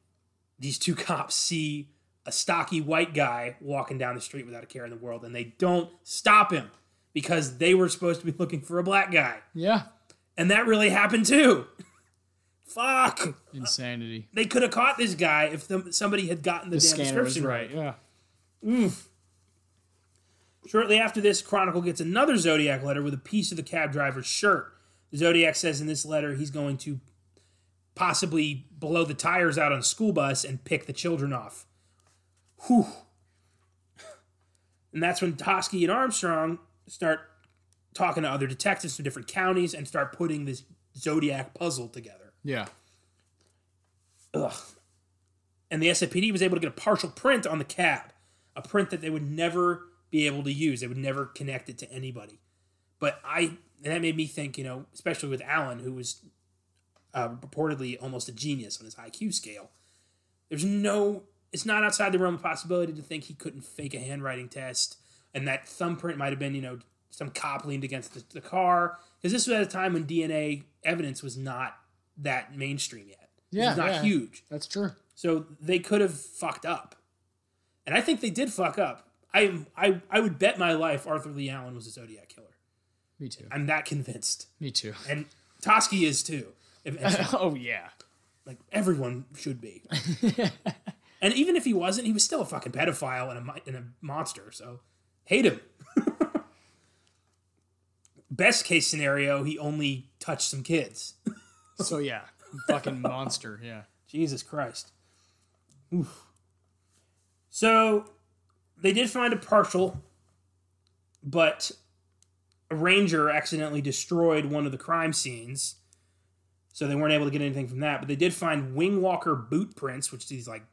these two [LAUGHS] cops see a stocky white guy walking down the street without a care in the world, and they don't stop him because they were supposed to be looking for a black guy. Yeah. And that really happened too. [LAUGHS] Fuck. Insanity. They could have caught this guy if the, somebody had gotten the, The damn description right. Yeah. Shortly after this, Chronicle gets another Zodiac letter with a piece of the cab driver's shirt. The Zodiac says in this letter he's going to possibly blow the tires out on a school bus and pick the children off. Whew. And that's when Toschi and Armstrong start talking to other detectives from different counties and start putting this Zodiac puzzle together. Yeah. Ugh. And the SAPD was able to get a partial print on the cab, a print that they would never be able to use. They would never connect it to anybody. But I, and that made me think, you know, especially with Alan, who was uh, reportedly almost a genius on his IQ scale. There's no, it's not outside the realm of possibility to think he couldn't fake a handwriting test, and that thumbprint might have been, you know, some cop leaned against the, the car. Because this was at a time when DNA evidence was not that mainstream yet. Yeah, was not yeah. huge. That's true. So they could have fucked up. And I think they did fuck up. I, I, I would bet my life Arthur Lee Allen was a Zodiac killer. Me too. I'm that convinced. Me too. And Toschi is too. [LAUGHS] Oh yeah. like everyone should be. [LAUGHS] and even if he wasn't, he was still a fucking pedophile and a, and a monster. So hate him. [LAUGHS] Best case scenario, he only touched some kids. So yeah. Fucking monster. Yeah. Jesus Christ. Oof. So they did find a partial, but a ranger accidentally destroyed one of the crime scenes. So they weren't able to get anything from that. But they did find Wingwalker boot prints, which these like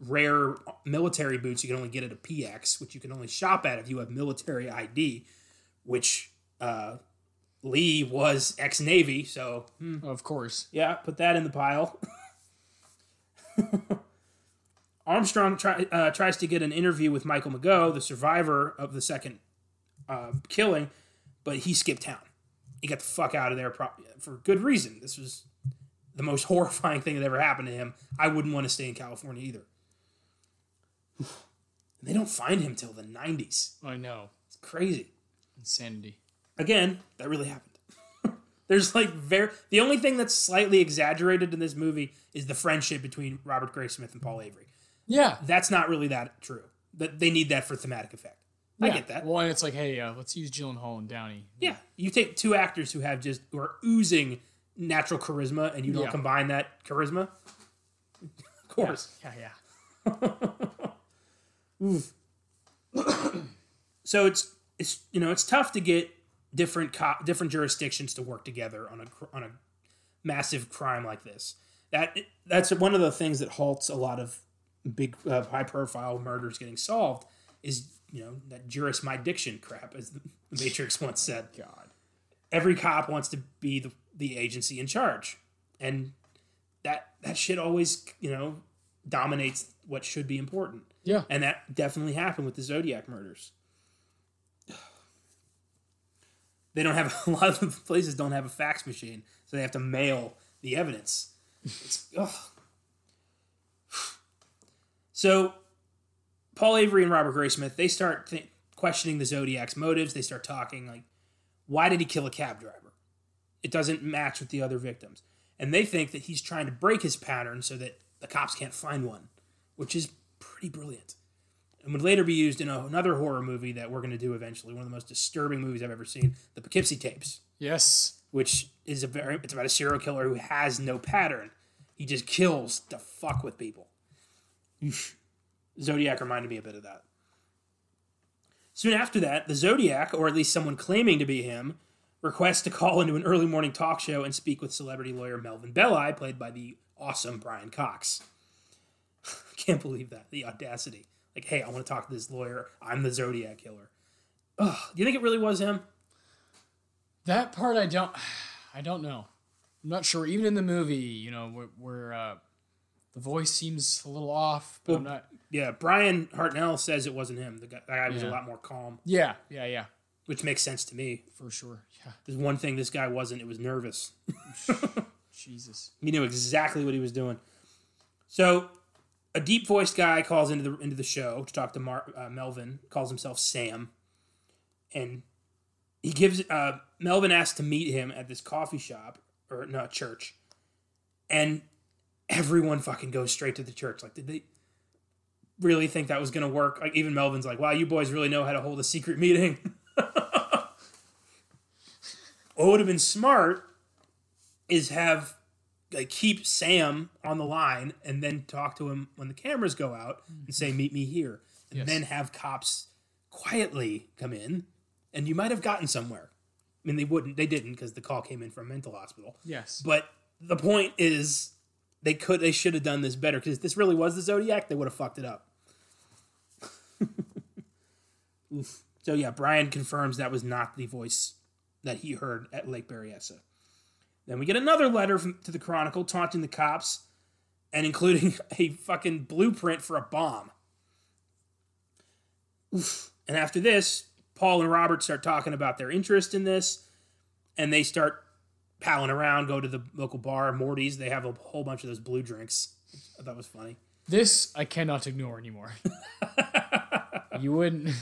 rare military boots you can only get at a PX, which you can only shop at if you have military ID, which uh, Lee was ex Navy. So Of course. yeah, put that in the pile. [LAUGHS] Armstrong try, uh, tries to get an interview with Michael Mageau, the survivor of the second uh, killing, but he skipped town. He got the fuck out of there pro- for good reason. This was the most [LAUGHS] horrifying thing that ever happened to him. I wouldn't want to stay in California either. [SIGHS] they don't find him till the 90s. I know. It's crazy Insanity. Again, that really happened. [LAUGHS] There's like very the only thing that's slightly exaggerated in this movie is the friendship between Robert Graysmith and Paul Avery. Yeah. That's not really that true. That they need that for thematic effect. I get that. Well, and it's like, hey, uh, let's use Gyllenhaal and Downey. Yeah, you take two actors who have just who are oozing natural charisma, and you don't Yeah. combine that charisma. [LAUGHS] Of course. Yeah, yeah. [LAUGHS] [COUGHS] so it's it's you know it's tough to get different co- different jurisdictions to work together on a on a massive crime like this. That that's one of the things that halts a lot of big uh, high profile murders getting solved is you know that jurisdiction crap, as the Matrix [LAUGHS] once said. God. Every cop wants to be the, the agency in charge, and that that shit always you know dominates what should be important. Yeah. And that definitely happened with the Zodiac murders. They don't have [LAUGHS] a lot of places don't have a fax machine, so they have to mail the evidence. So, Paul Avery and Robert Graysmith they start th- questioning the Zodiac's motives. They start talking like, why did he kill a cab driver? It doesn't match with the other victims, and they think that he's trying to break his pattern so that the cops can't find one, which is pretty brilliant and would later be used in a, another horror movie that we're going to do eventually. One of the most disturbing movies I've ever seen, The Poughkeepsie Tapes, Yes. which is a very it's about a serial killer who has no pattern. He just kills to fuck with people. Zodiac reminded me a bit of that. Soon after that, the Zodiac, or at least someone claiming to be him, requests to call into an early morning talk show and speak with celebrity lawyer Melvin Belli, played by the awesome Brian Cox. [LAUGHS] Can't believe that. The audacity. Like, hey, I want to talk to this lawyer. I'm the Zodiac killer. Ugh, do you think it really was him? That part I don't [SIGHS] I don't know. I'm not sure. Even in the movie, you know, where, where uh, the voice seems a little off, but I'm not. Yeah, Brian Hartnell says it wasn't him. The guy, that guy was a lot more calm, Yeah, yeah, yeah, which makes sense to me. for sure. Yeah, There's one thing this guy wasn't. It was nervous. [LAUGHS] [LAUGHS] Jesus. He knew exactly what he was doing. So, a deep voiced guy calls into the into the show to talk to Mar- uh, Melvin. Calls himself Sam, and he gives uh, Melvin asks to meet him at this coffee shop or no church, and everyone fucking goes straight to the church. Like, did they really think that was gonna work? Like, even Melvin's like, "Wow, you boys really know how to hold a secret meeting." [LAUGHS] what would have been smart is have like keep Sam on the line and then talk to him when the cameras go out and say meet me here and Yes. then have cops quietly come in and you might have gotten somewhere I mean, they wouldn't. They didn't because the call came in from a mental hospital. Yes. But the point is, they could. They should have done this better because if this really was the Zodiac, they would have fucked it up. [LAUGHS] So yeah, Brian confirms that was not the voice that he heard at Lake Berryessa. Then we get another letter from, to the Chronicle taunting the cops and including [LAUGHS] a fucking blueprint for a bomb. Oof. And after this, Paul and Robert start talking about their interest in this, and they start palling around, go to the local bar, Morty's. They have a whole bunch of those blue drinks. I thought was funny. This I cannot ignore anymore. [LAUGHS] you wouldn't.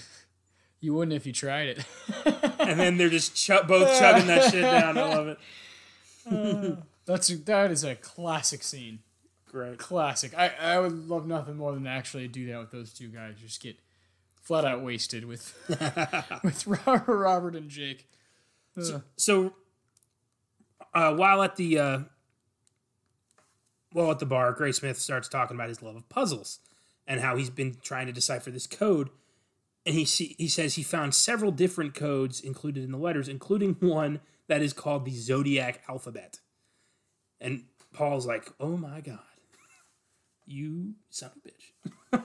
You wouldn't if you tried it. And then they're just ch- both chugging that shit down. I love it. [LAUGHS] [LAUGHS] That's that is a classic scene. Great. Classic. I, I would love nothing more than to actually do that with those two guys. Just get flat out wasted with [LAUGHS] with [LAUGHS] Robert, and Jake. Uh, So, uh, while at the uh, while at the bar, Graysmith starts talking about his love of puzzles and how he's been trying to decipher this code. And he see, he says he found several different codes included in the letters, including one that is called the Zodiac alphabet. And Paul's like, "Oh my god, you son of a bitch!"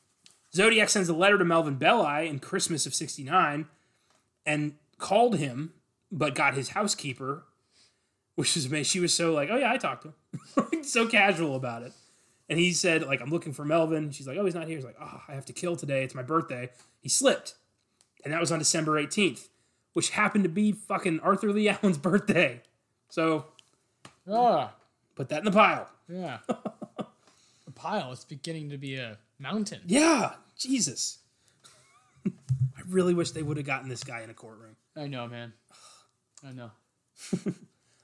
[LAUGHS] Zodiac sends a letter to Melvin Belli in Christmas of '69, and called him, but got his housekeeper, which is amazing. She was so like, "Oh yeah, I talked to him," [LAUGHS] so casual about it. And he said, "Like I'm looking for Melvin." She's like, "Oh, he's not here." He's like, "Oh, I have to kill today. It's my birthday." He slipped, and that was on December 18th, which happened to be fucking Arthur Lee [LAUGHS] Allen's birthday. So ah, put that in the pile. yeah. [LAUGHS] a pile. It's beginning to be a mountain. Yeah, Jesus. [LAUGHS] I really wish they would have gotten this guy in a courtroom. I know, man. I know.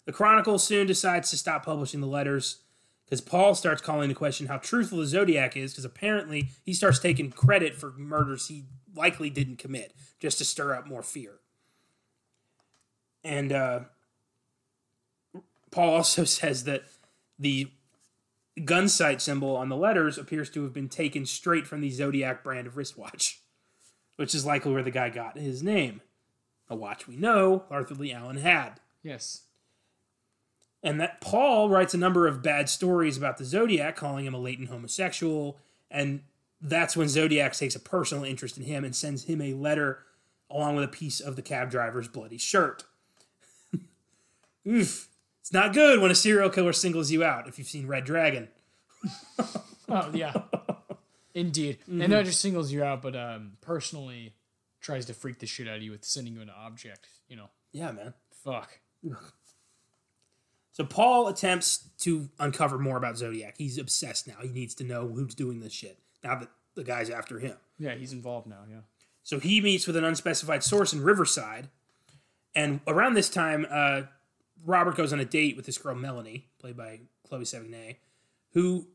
The Chronicle soon decides to stop publishing the letters because Paul starts calling into question how truthful the Zodiac is because apparently he starts taking credit for murders he likely didn't commit just to stir up more fear. And uh, Paul also [LAUGHS] says that the gun sight symbol on the letters appears to have been taken straight from the Zodiac brand of wristwatch, [LAUGHS] which is likely where the guy got his name. A watch we know Arthur Lee Allen had Yes. and that Paul writes a number of bad stories about the Zodiac, calling him a latent homosexual, and that's when Zodiac takes a personal interest in him and sends him a letter along with a piece of the cab driver's bloody shirt. Oof. It's not good when a serial killer singles you out if you've seen Red Dragon. [LAUGHS] Oh yeah. Indeed. Mm-hmm. And not just singles you out, but um, personally tries to freak the shit out of you with sending you an object. You know. Yeah, man. Fuck. So Paul attempts to uncover more about Zodiac. He's obsessed now. He needs to know who's doing this shit now that the guy's after him. Yeah, he's involved now. Yeah. So he meets with an unspecified source in Riverside, and around this time, uh, Robert goes on a date with this girl Melanie, played by Chloe Sevigny, who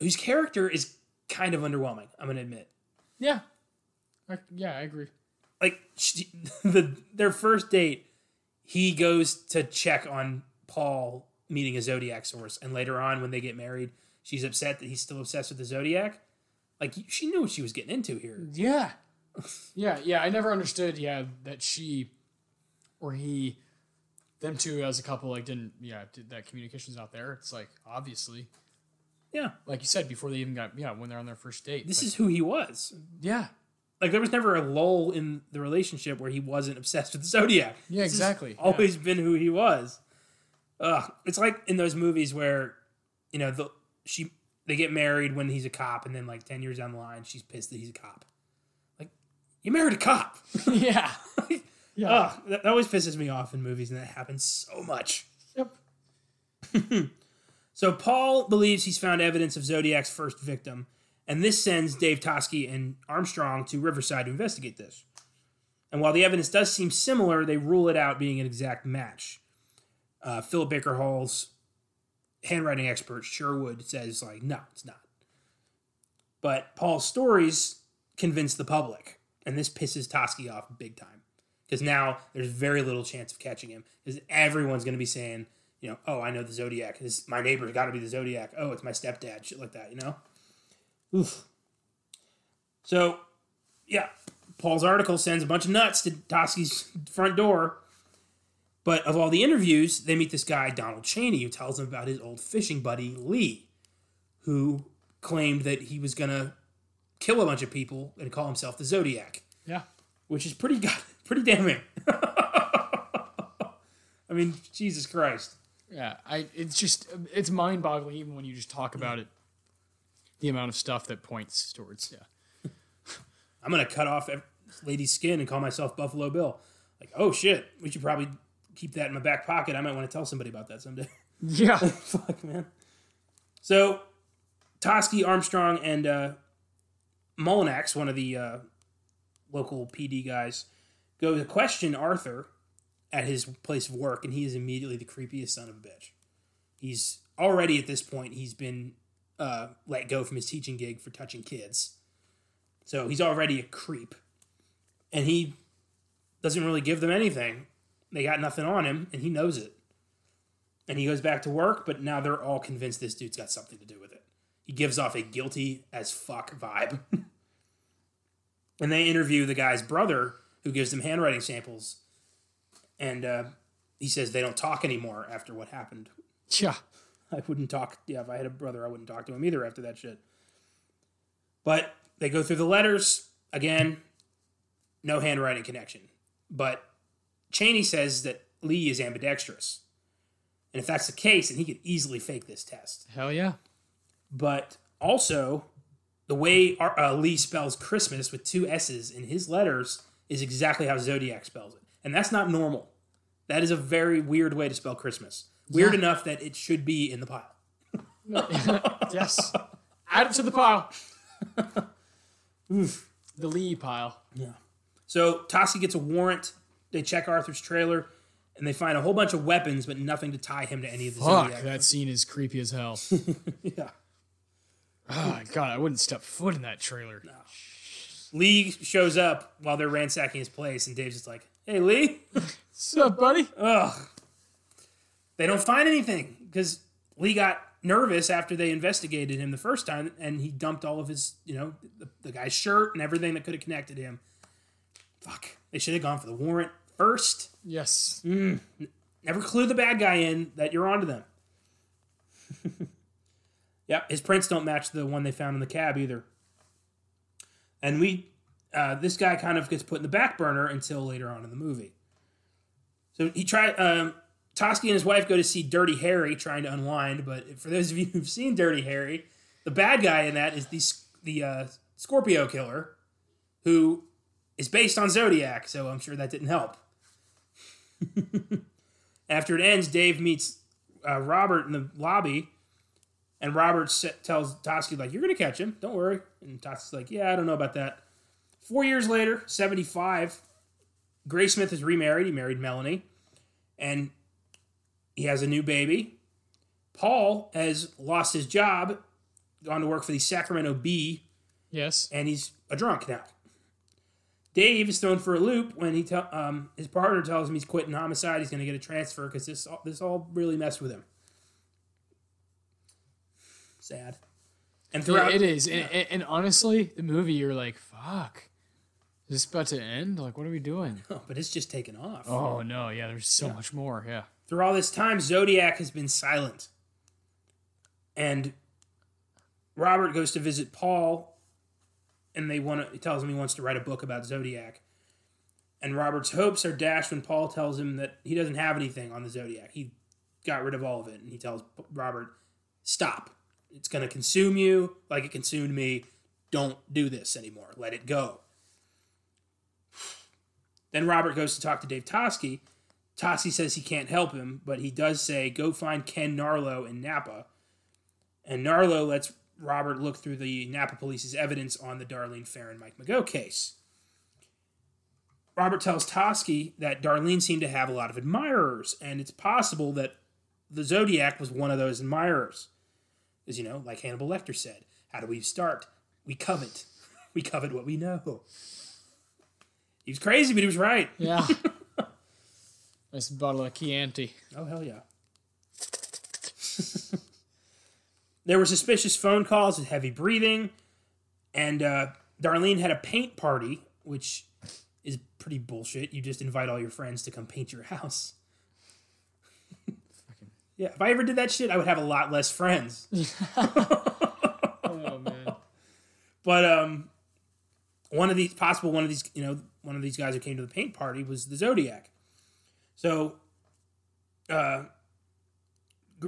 whose character is kind of underwhelming. I'm gonna admit. Yeah. I, yeah, I agree. Like she, [LAUGHS] the their first date, he goes to check on Paul meeting a zodiac source, and later on when they get married, she's upset that he's still obsessed with the zodiac. Like she knew what she was getting into here. Yeah. [LAUGHS] Yeah, yeah. I never understood, yeah, that she or he, them two as a couple, like, didn't, yeah, did that communication's not there. It's like, obviously, Yeah, like you said, before they even got, yeah, when they're on their first date. this Like, is who he was. yeah. like there was never a lull in the relationship where he wasn't obsessed with the zodiac. Yeah, This exactly. Yeah. Always been who he was. Ugh, it's like in those movies where you know the she they get married when he's a cop, and then like ten years down the line, she's pissed that he's a cop. Like you married a cop. [LAUGHS] yeah. [LAUGHS] Yeah. Ugh, that, that always pisses me off in movies, and that happens so much. Yep. [LAUGHS] So Paul believes he's found evidence of Zodiac's first victim, and this sends Dave Toschi and Armstrong to Riverside to investigate this. And while the evidence does seem similar, they rule it out being an exact match. Uh, Philip Baker Hall's handwriting expert Sherwood says, like, no, it's not. But Paul's stories convince the public, and this pisses Toschi off big time because now there's very little chance of catching him because everyone's going to be saying, you know, oh, I know the Zodiac. This my neighbor's got to be the Zodiac. Oh, it's my stepdad. Shit like that, you know. Oof. So, yeah, Paul's article sends a bunch of nuts to Toschi's front door, But of all the interviews, they meet this guy, Donald Cheney, who tells them about his old fishing buddy, Lee, who claimed that he was going to kill a bunch of people and call himself the Zodiac, Yeah. which is pretty [LAUGHS] god, pretty damning. [LAUGHS] I mean, Jesus Christ. Yeah. I. It's just it's mind boggling even when you just talk about it. The amount of stuff that points towards yeah. [LAUGHS] I'm going to cut off lady's skin and call myself Buffalo Bill. Like, oh shit, we should probably keep that in my back pocket. I might want to tell somebody about that someday. [LAUGHS] Yeah. Fuck, man. So, Toschi, Armstrong, and uh, Mullinax, one of the uh, local PD guys, go to question Arthur at his place of work, and he is immediately the creepiest son of a bitch. He's already at this point, he's been uh, let go from his teaching gig for touching kids. So he's already a creep. And he doesn't really give them anything. They got nothing on him, and he knows it. And he goes back to work, but now they're all convinced this dude's got something to do with it. He gives off a guilty as fuck vibe. [LAUGHS] and they interview the guy's brother, who gives them handwriting samples. And uh, he says they don't talk anymore after what happened. Yeah. [LAUGHS] I wouldn't talk. Yeah, if I had a brother, I wouldn't talk to him either after that shit. But they go through the letters again. No handwriting connection. But Cheney says that Lee is ambidextrous, and if that's the case, then he could easily fake this test. Hell yeah. But also, the way uh, Lee spells Christmas with two S's in his letters is exactly how Zodiac spells it, and that's not normal. That is a very weird way to spell Christmas. Weird Yeah. enough that it should be in the pile. [LAUGHS] yes. Add it to the pile. [LAUGHS] the Lee pile. Yeah. So Toschi gets a warrant. They check Arthur's trailer, and they find a whole bunch of weapons, but nothing to tie him to any of the Fuck, Zodiac. that scene is creepy as hell. [LAUGHS] yeah. oh my god, I wouldn't step foot in that trailer. Lee shows up while they're ransacking his place, and Dave's just like, "Hey, Lee." What's up, buddy? Ugh. They don't find anything because Lee got nervous after they investigated him the first time, and he dumped all of his, you know, the, the guy's shirt and everything that could have connected him. Fuck. They should have gone for the warrant first. Yes. Mm. Never clue the bad guy in that you're onto them. [LAUGHS] yep, his prints don't match the one they found in the cab either. And we, uh, this guy kind of gets put in the back burner until later on in the movie. So he tried. Um, Toschi and his wife go to see Dirty Harry trying to unwind, but for those of you who've seen Dirty Harry, the bad guy in that is the the uh, Scorpio killer, who is based on Zodiac. So I'm sure that didn't help. [LAUGHS] After it ends, Dave meets uh, Robert in the lobby, and Robert sa- tells Toschi like, "You're gonna catch him, don't worry." And Toschi's like, "Yeah, I don't know about that." Four years later, seventy-five, Graysmith is remarried. He married Melanie, and he has a new baby. Paul has lost his job, gone to work for the Sacramento Bee, Yes. and he's a drunk now. Dave is thrown for a loop when he tell um, his partner tells him he's quitting homicide. He's going to get a transfer because this all- this all really messed with him. Sad. And Yeah, throughout it is. And, and, and honestly, the movie, you're like, fuck. Is this about to end? Like, what are we doing? [LAUGHS] but it's just taken off. Oh, no. Yeah, there's so much more. Yeah. Through all this time, Zodiac has been silent. And Robert goes to visit Paul, and they want to. He tells him he wants to write a book about Zodiac. And Robert's hopes are dashed when Paul tells him that he doesn't have anything on the Zodiac. He got rid of all of it, and he tells Robert, "Stop! It's going to consume you like it consumed me. Don't do this anymore. Let it go." Then Robert goes to talk to Dave Toschi. Toschi says he can't help him, but he does say, go find Ken Narlow in Napa. And Narlow lets Robert look through the Napa police's evidence on the Darlene Ferrin Mike Mageau case. Robert tells Toschi that Darlene seemed to have a lot of admirers, and it's possible that the Zodiac was one of those admirers. As you know, like Hannibal Lecter said, how do we start? We covet. [LAUGHS] We covet what we know. He was crazy, but he was right. Yeah. [LAUGHS] nice bottle of Chianti. Oh hell yeah. [LAUGHS] there were suspicious phone calls with heavy breathing, and uh, Darlene had a paint party, which is pretty bullshit. You just invite all your friends to come paint your house. Yeah, if I ever did that shit, I would have a lot less friends. [LAUGHS] [LAUGHS] Oh man. But um, one of these possible one of these you know one of these guys who came to the paint party was the Zodiac. So, uh,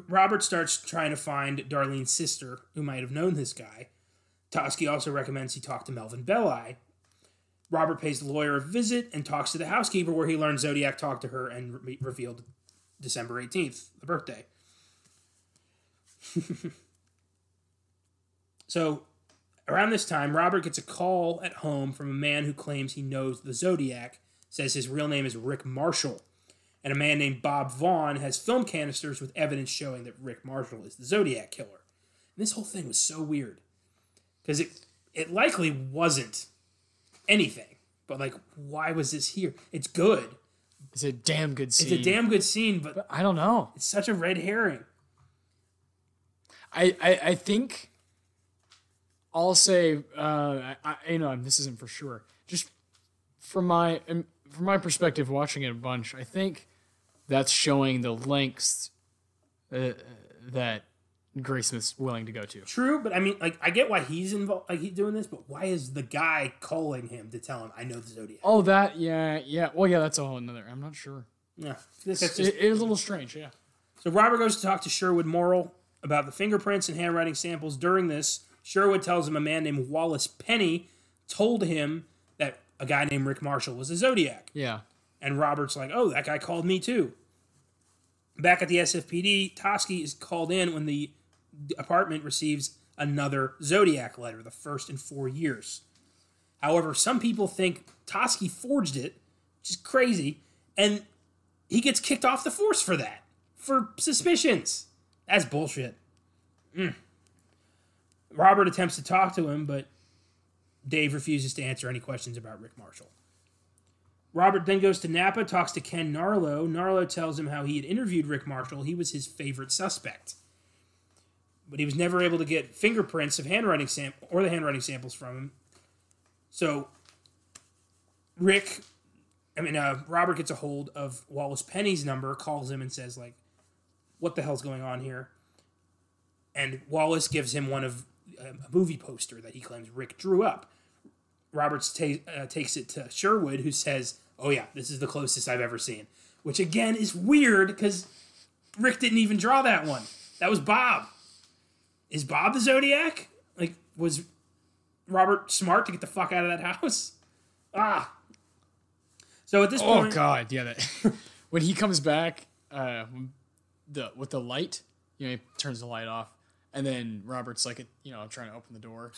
Robert starts trying to find Darlene's sister, who might have known this guy. Toschi also recommends he talk to Melvin Belli. Robert pays the lawyer a visit and talks to the housekeeper, where he learns Zodiac talked to her and re- revealed December 18th, the birthday. [LAUGHS] so, around this time, Robert gets a call at home from a man who claims he knows the Zodiac, says his real name is Rick Marshall, and a man named Bob Vaughn has film canisters with evidence showing that Rick Marshall is the Zodiac killer. And this whole thing was so weird because it it likely wasn't anything, but like, why was this here? It's good. It's a damn good scene. It's a damn good scene, but I don't know. it's such a red herring. I, I, I think I'll say, uh, I, I, you know, this isn't for sure. Just from my um, from my perspective, watching it a bunch, I think that's showing the lengths uh, that Graysmith's willing to go to. True, but I mean, like, I get why he's involved, like he's doing this, but why is the guy calling him to tell him I know the Zodiac? Oh, that, yeah, yeah. Well, yeah, that's a whole another. I'm not sure. Yeah, this, just, It, it was a little strange, yeah. So Robert goes to talk to Sherwood Morrill about the fingerprints and handwriting samples. During this, Sherwood tells him a man named Wallace Penny told him that a guy named Rick Marshall was a Zodiac. Yeah. And Robert's like, oh, that guy called me too. Back at the SFPD, Toschi is called in when the apartment receives another Zodiac letter, the first in four years. However, some people think Toschi forged it, which is crazy, and he gets kicked off the force for that, for suspicions. That's bullshit. Mm. Robert attempts to talk to him, but Dave refuses to answer any questions about Rick Marshall. Robert then goes to Napa, talks to Ken Narlow. Narlow tells him how he had interviewed Rick Marshall. He was his favorite suspect. But he was never able to get fingerprints of handwriting sam- or the handwriting samples from him. So Rick, I mean, uh, Robert gets a hold of Wallace Penny's number, calls him, and says, like, what the hell's going on here? And Wallace gives him one of a movie poster that he claims Rick drew up. Roberts ta- uh, takes it to Sherwood, who says, "Oh yeah, this is the closest I've ever seen." Which again is weird because Rick didn't even draw that one. That was Bob. Is Bob the Zodiac? Like, was Robert smart to get the fuck out of that house? [LAUGHS] Ah. So at this Oh point, oh God, yeah. That [LAUGHS] when he comes back, uh, the with the light, you know, he turns the light off, and then Robert's like, you know, I'm trying to open the door.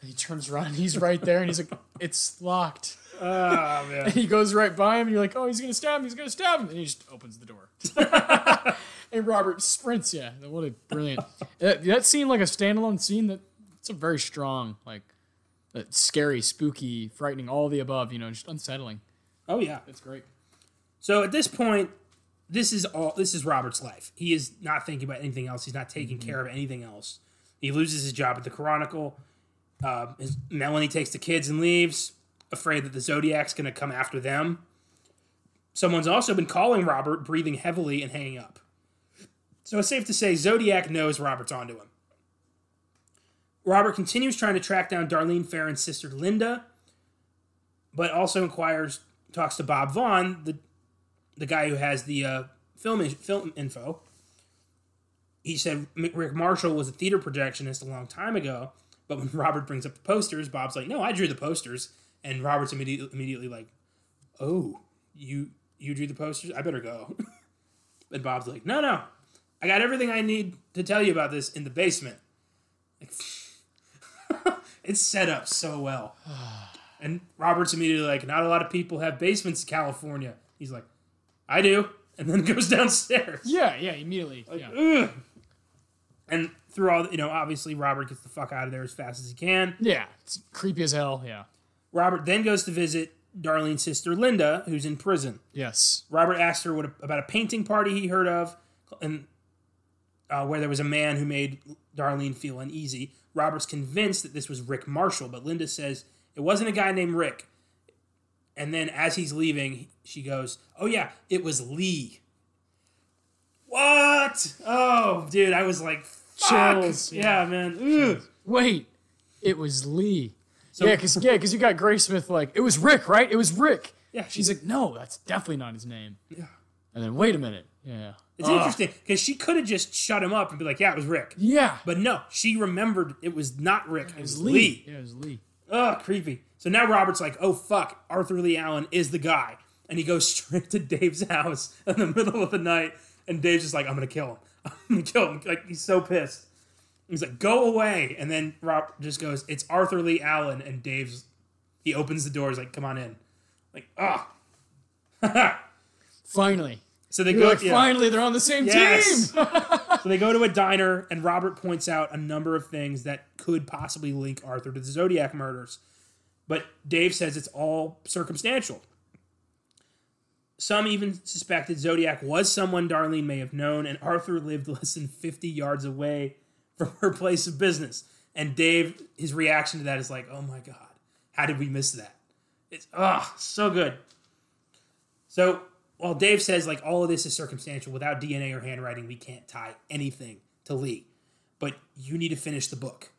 And he turns around, and he's right there, and he's like, [LAUGHS] "It's locked." oh man, And he goes right by him, and you're like, "Oh, he's gonna stab him! He's gonna stab him!" And he just opens the door. And Robert sprints. Yeah, what a brilliant! that, that scene, like a standalone scene, that it's a very strong, like, uh, scary, spooky, frightening, all the above. You know, just unsettling. oh yeah. It's great. So at this point, this is all. This is Robert's life. He is not thinking about anything else. He's not taking care of anything else. He loses his job at the Chronicle. Uh, his, Melanie takes the kids and leaves, afraid that the Zodiac's going to come after them. Someone's also been calling Robert, breathing heavily and hanging up. So it's safe to say Zodiac knows Robert's onto him. Robert continues trying to track down Darlene Ferrin's sister Linda, but also inquires, talks to Bob Vaughn, the the guy who has the uh, film film info. He said Rick Marshall was a theater projectionist a long time ago, but when [LAUGHS] Robert brings up the posters, Bob's like, "No, I drew the posters," and Robert's immediately immediately like, "Oh, you you drew the posters? I better go." [LAUGHS] and Bob's like, "No, no, I got everything I need to tell you about this in the basement." Like, [LAUGHS] it's set up so well. [SIGHS] And Robert's immediately like, "Not a lot of people have basements in California." He's like, "I do," [LAUGHS] and then goes downstairs. Yeah, yeah, immediately. yeah. And through all, you know, obviously Robert gets the fuck out of there as fast as he can. Yeah, it's creepy as hell. Yeah. Robert then goes to visit Darlene's sister Linda, who's in prison. Yes. Robert asked her what about a painting party he heard of, and uh, where there was a man who made Darlene feel uneasy. Robert's convinced that this was Rick Marshall, but Linda says it wasn't a guy named Rick. And then as he's leaving, she goes, "Oh yeah, it was Lee." What? Oh, dude, I was like, fuck. Chills, Yeah, yeah. man. Ugh. Wait, it was Lee. yeah, because yeah, because you got Graysmith like it was Rick, right? It was Rick. Yeah, She's like, no, that's definitely not his name. Yeah. And then wait a minute. Yeah. It's Ugh. interesting because she could have just shut him up and be like, yeah, it was Rick. Yeah. But no, she remembered it was not Rick. It was Lee. Lee. Yeah, it was Lee. Ugh, creepy. So now Robert's like, oh fuck, Arthur Lee Allen is the guy. And he goes [LAUGHS] straight to Dave's house in the middle of the night. And Dave's just like, I'm gonna kill him. [LAUGHS] I'm gonna kill him. Like he's so pissed. He's like, go away. And then Rob just goes, it's Arthur Lee Allen. And Dave's he opens the door, he's like, come on in. Like, ah. [LAUGHS] Finally. So they You're go like, yeah. finally, they're on the same Yes. team. [LAUGHS] [LAUGHS] So they go to a diner, and Robert points out a number of things that could possibly link Arthur to the Zodiac murders. But Dave says it's all circumstantial. Some even suspected Zodiac was someone Darlene may have known, and Arthur lived [LAUGHS] less than 50 yards away from her place of business. And Dave, his reaction to that is like, oh my God, how did we miss that? It's, ah, so good. So while Dave says like all of this is circumstantial, without DNA or handwriting, we can't tie anything to Lee. But you need to finish the book.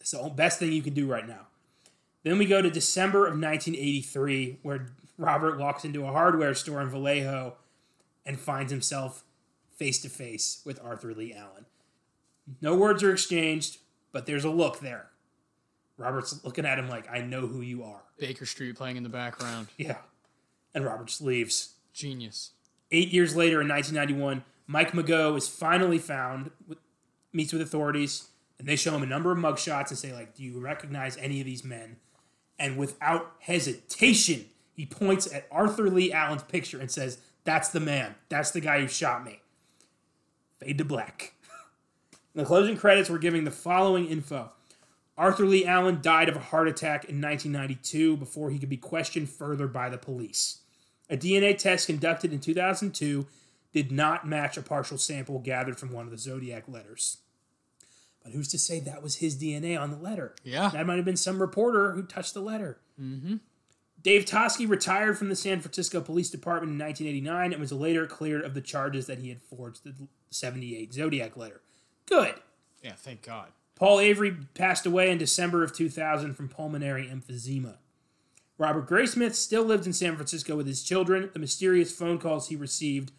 It's the best thing you can do right now. Then we go to December of 1983, where Robert walks into a hardware store in Vallejo and finds himself face to face with Arthur Lee Allen. No words are exchanged, but there's a look there. Robert's looking at him like, I know who you are. Baker Street playing in the background. Yeah. And Robert just leaves. Genius. Eight years later, in 1991, Mike Mageau is finally found, with, meets with authorities, and they show him a number of mugshots and say, like, do you recognize any of these men? And without hesitation, he points at Arthur Lee Allen's picture and says, that's the man. That's the guy who shot me. Fade to black. [LAUGHS] The closing credits, we're giving the following info. Arthur Lee Allen died of a heart attack in 1992 before he could be questioned further by the police. A DNA test conducted in 2002 did not match a partial sample gathered from one of the Zodiac letters. But who's to say that was his DNA on the letter? Yeah. That might have been some reporter who touched the letter. Mm-hmm. Dave Toschi retired from the San Francisco Police Department in 1989 and was later cleared of the charges that he had forged the 78 Zodiac letter. Good. Yeah, thank God. Paul Avery passed away in December of 2000 from pulmonary emphysema. Robert Graysmith still lived in San Francisco with his children. The mysterious phone calls he received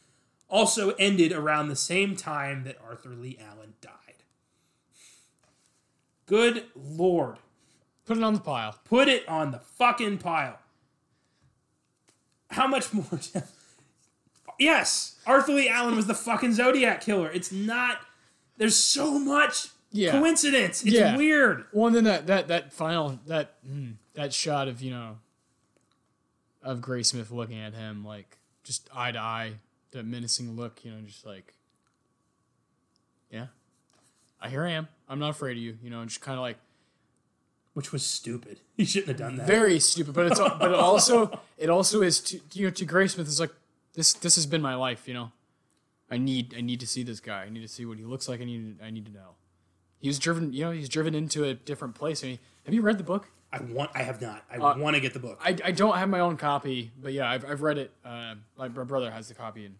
also ended around the same time that Arthur Lee Allen died. Good Lord. Put it on the pile. Put it on the fucking pile. How much more? [LAUGHS] yes, Arthur Lee Allen was the fucking Zodiac killer. It's not. There's so much Yeah. coincidence. It's Yeah. weird. Well, and then that that that final that mm, that shot of you know of Graysmith looking at him like just eye to eye, that menacing look, you know, just like yeah, I here I am. I'm not afraid of you, you know, and just kind of like Which was stupid. [LAUGHS] He shouldn't have done that. very stupid, but it's but it also [LAUGHS] it also is to you know to Graysmith is like this this has been my life, you know. I need I need to see this guy. I need to see what he looks like. I need I need to know. He was driven, you know, he's driven into a different place. I mean, have you read the book? I want. I have not. I Uh, want to get the book. I, I don't have my own copy, but yeah, I've, I've read it. Uh, my brother has the copy, and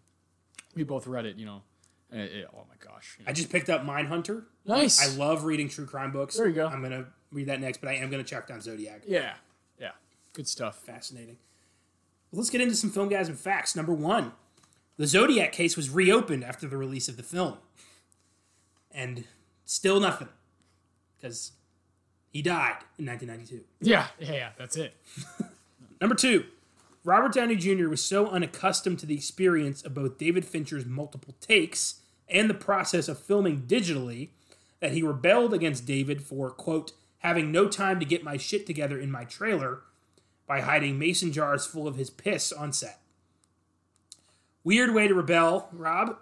we both read it. You know, it, it- oh my gosh, you know. I just picked up Mindhunter. nice. I love reading true crime books. There you go. I'm gonna read that next, but I am gonna check down Zodiac. yeah, yeah, good stuff. Fascinating. Well, let's get into some Filmgazm facts. Number one, the Zodiac case was reopened after the release of the film, and still nothing because he died in 1992. Yeah, yeah, yeah, that's it. [LAUGHS] Number two, Robert Downey Jr. was so unaccustomed to the experience of both David Fincher's multiple takes and the process of filming digitally that he rebelled against David for, quote, having no time to get my shit together in my trailer by hiding mason jars full of his piss on set. Weird way to rebel, Rob.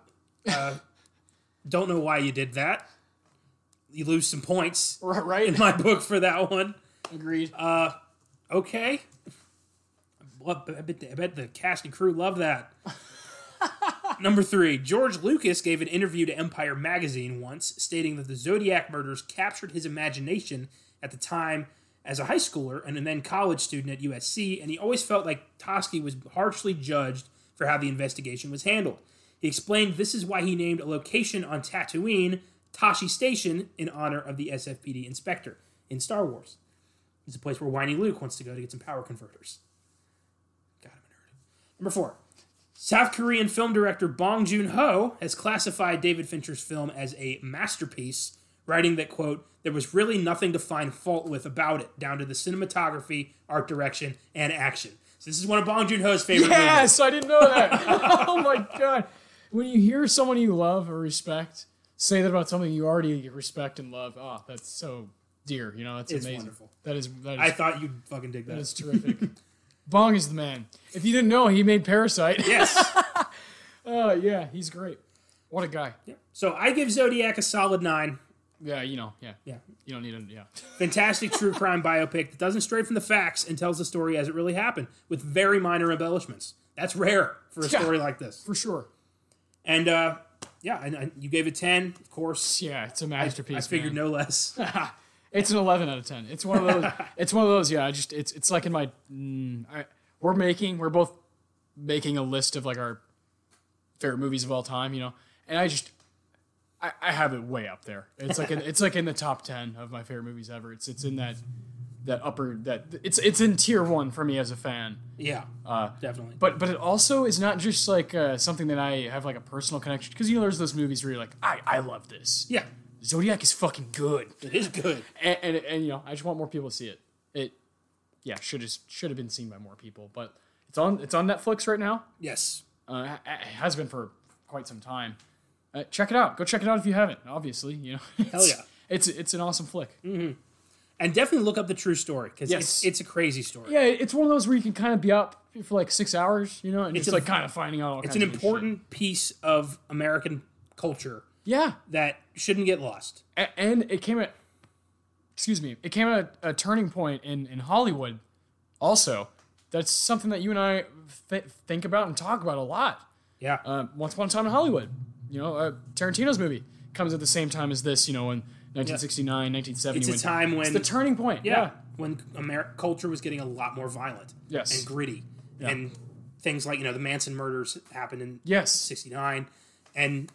Uh, [LAUGHS] don't know why you did that. You lose some points [LAUGHS] Right, right. in my book for that one. Agreed. Uh, okay. Well, I bet, the, I bet the cast and crew love that. [LAUGHS] Number three, George Lucas gave an interview to Empire Magazine once, stating that the Zodiac murders captured his imagination at the time as a high schooler and then college student at USC, and he always felt like Toschi was harshly judged for how the investigation was handled. He explained this is why he named a location on Tatooine Tosche Station in honor of the SFPD inspector in Star Wars. It's a place where whiny Luke wants to go to get some power converters. God, I'm a nerd. Number four. South Korean film director Bong Joon Ho has classified David Fincher's film as a masterpiece, writing that, quote, there was really nothing to find fault with about it, down to the cinematography, art direction, and action. So this is one of Bong Joon Ho's favorite movies. Yes, I didn't know that. [LAUGHS] oh my god! When you hear someone you love or respect say that about something you already respect and love, oh, that's so dear. You know, that's It's amazing. wonderful. That is that is, I thought you'd fucking dig that. that is terrific. [LAUGHS] Bong is the man. If you didn't know, he made Parasite. [LAUGHS] yes. [LAUGHS] Oh yeah, he's great. What a guy. Yeah. So I give Zodiac a solid nine. Yeah, you know, yeah, Yeah. You don't need a yeah. Fantastic true crime biopic that doesn't stray from the facts and tells the story as it really happened with very minor embellishments. That's rare for a Yeah. story like this. For sure. And uh, yeah, and, and you gave it 10, of course. Yeah, it's a masterpiece. I figured man. no less. [LAUGHS] It's an 11 out of 10. It's one of those. [LAUGHS] it's one of those. Yeah, I just it's it's like in my. Mm, I, we're making we're both making a list of like our favorite movies of all time, you know, and I just I, I have it way up there. It's like in, it's like in the top 10 of my favorite movies ever. It's it's in that that upper that it's it's in tier one for me as a fan. yeah, Uh, definitely. but but it also is not just like uh, something that I have like a personal connection because you know there's those movies where you're like I I love this. yeah, Zodiac is fucking good it is good. [LAUGHS] and, and, and you know, I just want more people to see it. It, yeah, should have should have been seen by more people, but it's on it's on Netflix right now. Yes. Uh, it has been for quite some time. Uh, check it out. Go check it out if you haven't. Obviously, you know. [LAUGHS] It's, yeah. It's it's an awesome flick. And definitely look up the true story because Yes. it's, it's a crazy story. Yeah, it's one of those where you can kind of be up for like six hours, you know, and It's just a- like kind of finding out. All It's kinds an of good shit. important piece of American culture Yeah, that shouldn't get lost. A- and it came at excuse me it came at a, a turning point in in hollywood also that's something that you and i th- think about and talk about a lot Yeah. uh, once upon a time in hollywood you know uh, tarantino's movie comes at the same time as this you know in 1969 1970 It's a when- time when- it's the turning point yeah. yeah, When Amer- culture was getting a lot more violent. Yes. And gritty. And things like, you know, the Manson murders happened in yes 69 and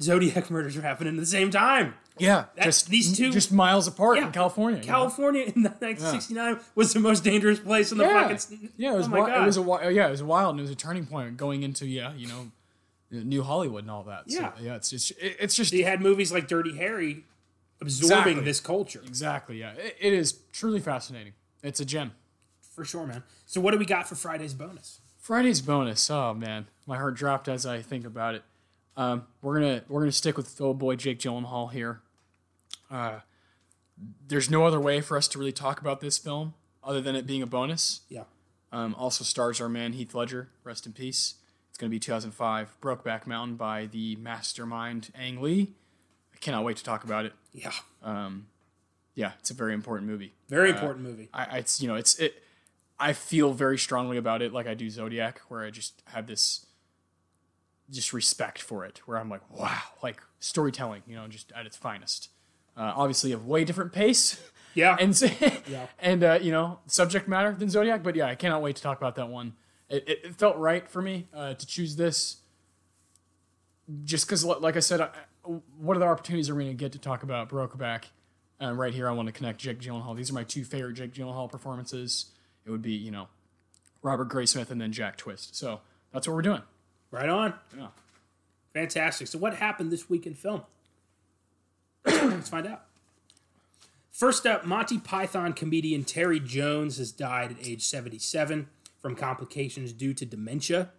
Zodiac [LAUGHS] murders are happening at the same time. yeah That's- just these two- just miles apart Yeah. in california you? California in 1969 was the most dangerous place in the yeah. fucking. yeah, it was oh wi- it was a yeah, it was wild and it was a turning point going into yeah, you know, new Hollywood and all that. So, Yeah. yeah, it's just it, it's just They had movies like Dirty Harry absorbing Exactly. this culture. exactly yeah. It, it is truly fascinating. It's a gem. For sure, man. So, what do we got for Friday's bonus? Friday's bonus. Oh man, my heart dropped as I think about it. Um, we're gonna we're gonna stick with old boy Jake Gyllenhaal here. Uh, there's no other way for us to really talk about this film other than it being a bonus. Yeah. Um, also stars our man Heath Ledger. Rest in peace. It's going to be 2005, Brokeback Mountain by the mastermind Ang Lee. I cannot wait to talk about it. Yeah. Yeah, it's a very important movie. Very important movie. I, I it's you know it's it. I feel very strongly about it, like I do Zodiac, where I just have this just respect for it, where I'm like, wow, like storytelling, you know, just at its finest. Uh, obviously, a way different pace Yeah. [LAUGHS] and yeah. and uh, you know subject matter than Zodiac, but yeah, I cannot wait to talk about that one. It, it, it felt right for me uh, to choose this, just because, like I said, I, what other opportunities are we going to get to talk about Brokeback? Uh, right here, I want to connect Jake Gyllenhaal. These are my two favorite Jake Gyllenhaal performances. It would be you know Robert Graysmith and then Jack Twist. So that's what we're doing. right on. Yeah. Fantastic. So, what happened this week in film? [CLEARS THROAT] Let's find out. First up, Monty Python comedian Terry Jones has died at age 77 from complications due to dementia.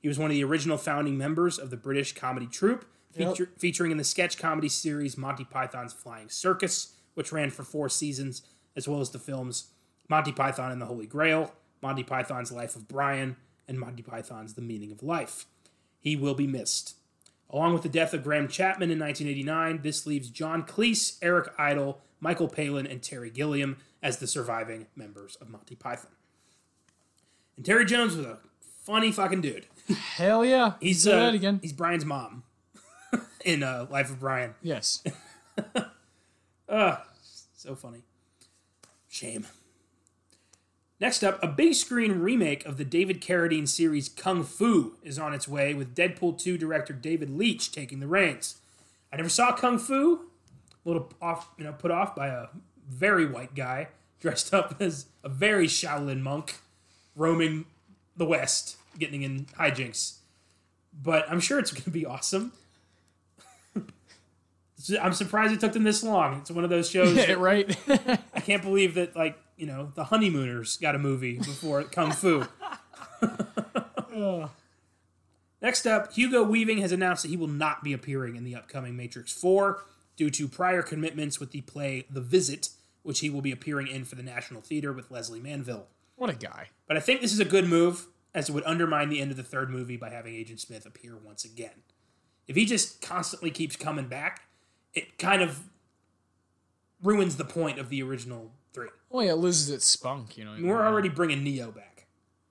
He was one of the original founding members of the British comedy troupe, feature, featuring in the sketch comedy series Monty Python's Flying Circus, which ran for four seasons, as well as the films Monty Python and the Holy Grail, Monty Python's Life of Brian, and Monty Python's The Meaning of Life. He will be missed. Along with the death of Graham Chapman in 1989, this leaves John Cleese, Eric Idle, Michael Palin, and Terry Gilliam as the surviving members of Monty Python. And Terry Jones was a funny fucking dude. Hell yeah! He's uh, again. He's Brian's mom in uh, Life of Brian. Yes. uh, [LAUGHS] So funny. Shame. Next up, a big screen remake of the David Carradine series Kung Fu is on its way, with Deadpool 2 director David Leitch taking the reins. I never saw Kung Fu, a little off, you know, put off by a very white guy [LAUGHS] dressed up as a very Shaolin monk, roaming the West, getting in hijinks. But I'm sure it's going to be awesome. I'm surprised it took them this long. It's one of those [LAUGHS] shows. Yeah, right. I can't believe that, like, you know, the Honeymooners got a movie before Kung Fu. [LAUGHS] [LAUGHS] Next up, Hugo Weaving has announced that he will not be appearing in the upcoming Matrix 4 due to prior commitments with the play The Visit, which he will be appearing in for the National Theater with Lesley Manville. what a guy. But I think this is a good move, as it would undermine the end of the third movie by having Agent Smith appear once again. If he just constantly keeps coming back, it kind of ruins the point of the original three. Well, yeah, it loses its spunk, you know. We're already bringing Neo back,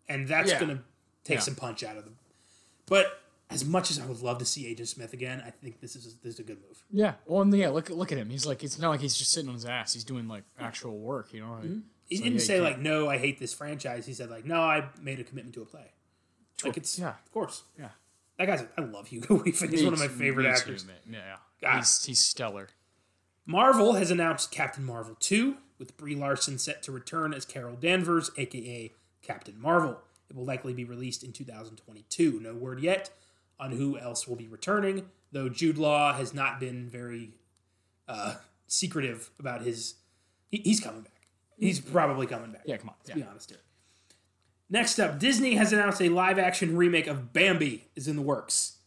and that's Yeah. going to take Yeah. some punch out of them. But as much as I would love to see Agent Smith again, I think this is this is a good move. Yeah. Well, and yeah, look look at him. He's like it's not like he's just sitting on his ass. He's doing like actual work, you know. Like, mm-hmm. He so, didn't yeah, say like, "No, I hate this franchise." He said like, "No, I made a commitment to a play." Like it's Yeah. of course. Yeah. That guy's I love Hugo [LAUGHS] Weaving. He's Me one of my favorite too, actors. Yeah. God. He's he's stellar. Marvel has announced Captain Marvel 2, with Brie Larson set to return as Carol Danvers, aka Captain Marvel. It will likely be released in 2022. No word yet on who else will be returning, though Jude Law has not been very uh, secretive about his. He, he's coming back. He's probably coming back. Yeah, come on. Let's Yeah. be honest here. Next up, Disney has announced a live action remake of Bambi is in the works.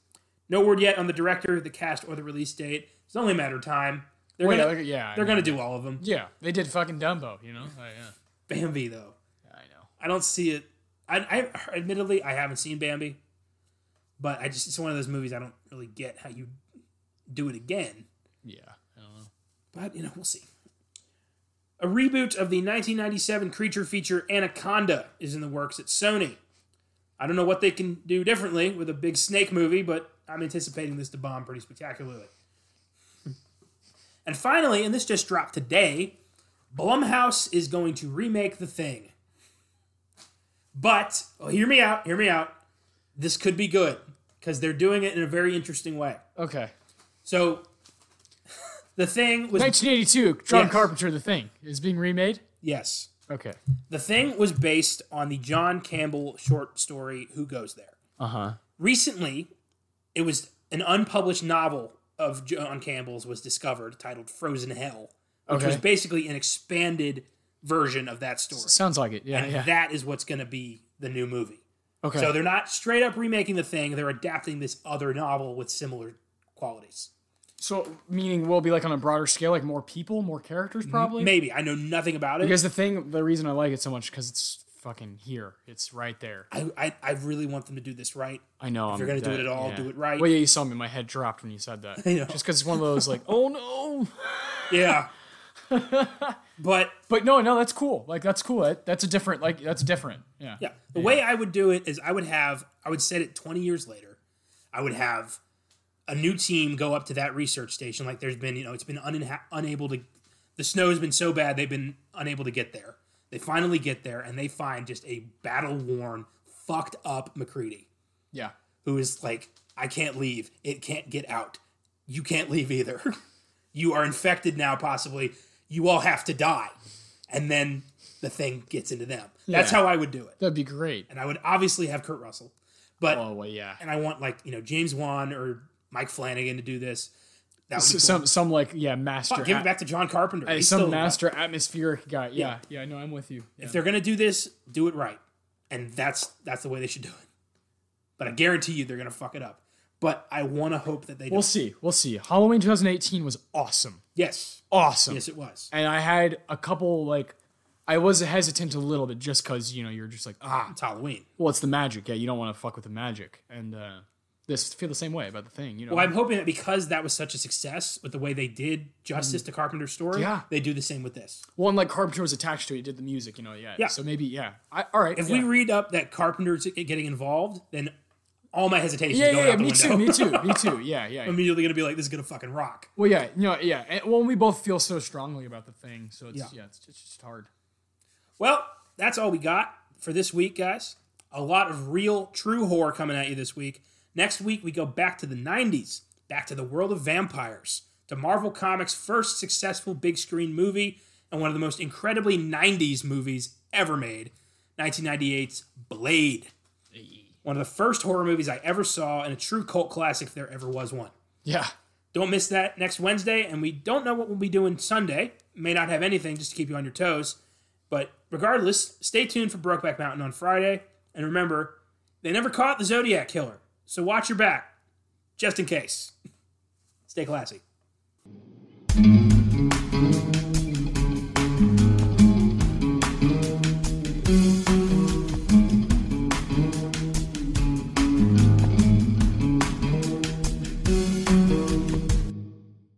No word yet on the director, the cast, or the release date. It's only a matter of time. They're yeah, gonna, yeah, I they're gonna do all of them. Yeah, they did fucking Dumbo, you know. Oh, yeah. Bambi though, yeah, I know. I don't see it. I, I admittedly I haven't seen Bambi, but I just it's one of those movies I don't really get how you do it again. Yeah, I don't know. But you know we'll see. A reboot of the 1997 creature feature Anaconda is in the works at Sony. I don't know what they can do differently with a big snake movie, but I'm anticipating this to bomb pretty spectacularly. and finally, and this just dropped today, Blumhouse is going to remake The Thing. But, well, hear me out, hear me out. This could be good because they're doing it in a very interesting way. Okay. So, The Thing was 1982, John Yes. Carpenter, The Thing, is being remade. yes, Okay. The Thing was based on the John Campbell short story Who Goes There. Uh huh. Recently, it was an unpublished novel of John Campbell's was discovered titled Frozen Hell, which was basically an expanded version of that story. Sounds like it. Yeah, and yeah. that is what's going to be the new movie. okay. So they're not straight up remaking the thing, they're adapting this other novel with similar qualities. So, meaning we'll be like on a broader scale, like more people, more characters, probably. Maybe. I know nothing about it. Because the thing, the reason I like it so much, because it's fucking here. It's right there. I, I, I really want them to do this right. I know. If you're going to do it at all, do it right. Well, yeah, you saw me. My head dropped when you said that. [LAUGHS] know. Just because it's one of those like, oh no. [LAUGHS] Yeah. [LAUGHS] but But no, no, that's cool. Like that's cool. That, that's a different. Like that's different. Yeah. Yeah. The way I would do it is I would have I would set it 20 years later. I would have a new team go up to that research station like there's been, you know, it's been uninha- unable to the snow's been so bad they've been unable to get there. They finally get there and they find just a battle-worn, fucked up MacReady Yeah. who is like I can't leave. It can't get out. You can't leave either. [LAUGHS] you are infected now possibly. You all have to die. And then the thing gets into them. That's how I would do it That'd be great. and I would obviously have Kurt Russell, but Oh well, yeah. and I want like you know James Wan or Mike Flanagan to do this. That would be cool. Some some like yeah master. Fuck, give at- it back to John Carpenter. Hey, some master atmospheric guy. Yeah, yeah, no, I'm with you. Yeah. If they're gonna do this, do it right, and that's that's the way they should do it. But I guarantee you they're gonna fuck it up. But I want to hope that they We'll don't. see. We'll see. Halloween 2018 was awesome. Yes, Awesome. yes, it was. And I had a couple like I was hesitant a little bit just because you know you're just like ah It's Halloween. well it's the magic yeah you don't want to fuck with the magic and uh, this feel the same way about the thing you know Well, I'm hoping that because that was such a success with the way they did justice to Carpenter's story, Mm. Yeah. they do the same with this. one like Carpenter was attached to it he did the music you know yeah Yeah. so maybe yeah I, all right If yeah. we read up that Carpenter's getting involved, then all my hesitation yeah is going yeah, yeah me too me too me [LAUGHS] too yeah yeah I'm immediately going to be like, this is going to fucking rock. well yeah you know yeah and, well we both feel so strongly about the thing so it's Yeah. yeah, it's, it's just hard Well, that's all we got for this week, guys. A lot of real, true horror coming at you this week. Next week, we go back to the 90s, back to the world of vampires, to Marvel Comics' first successful big screen movie and one of the most incredibly 90s movies ever made 1998's Blade. One of the first horror movies I ever saw, and a true cult classic if there ever was one. Yeah. Don't miss that next Wednesday, and we don't know what we'll be doing Sunday. May not have anything just to keep you on your toes. But regardless, stay tuned for Brokeback Mountain on Friday. And remember, they never caught the Zodiac Killer, so watch your back, just in case. Stay classy.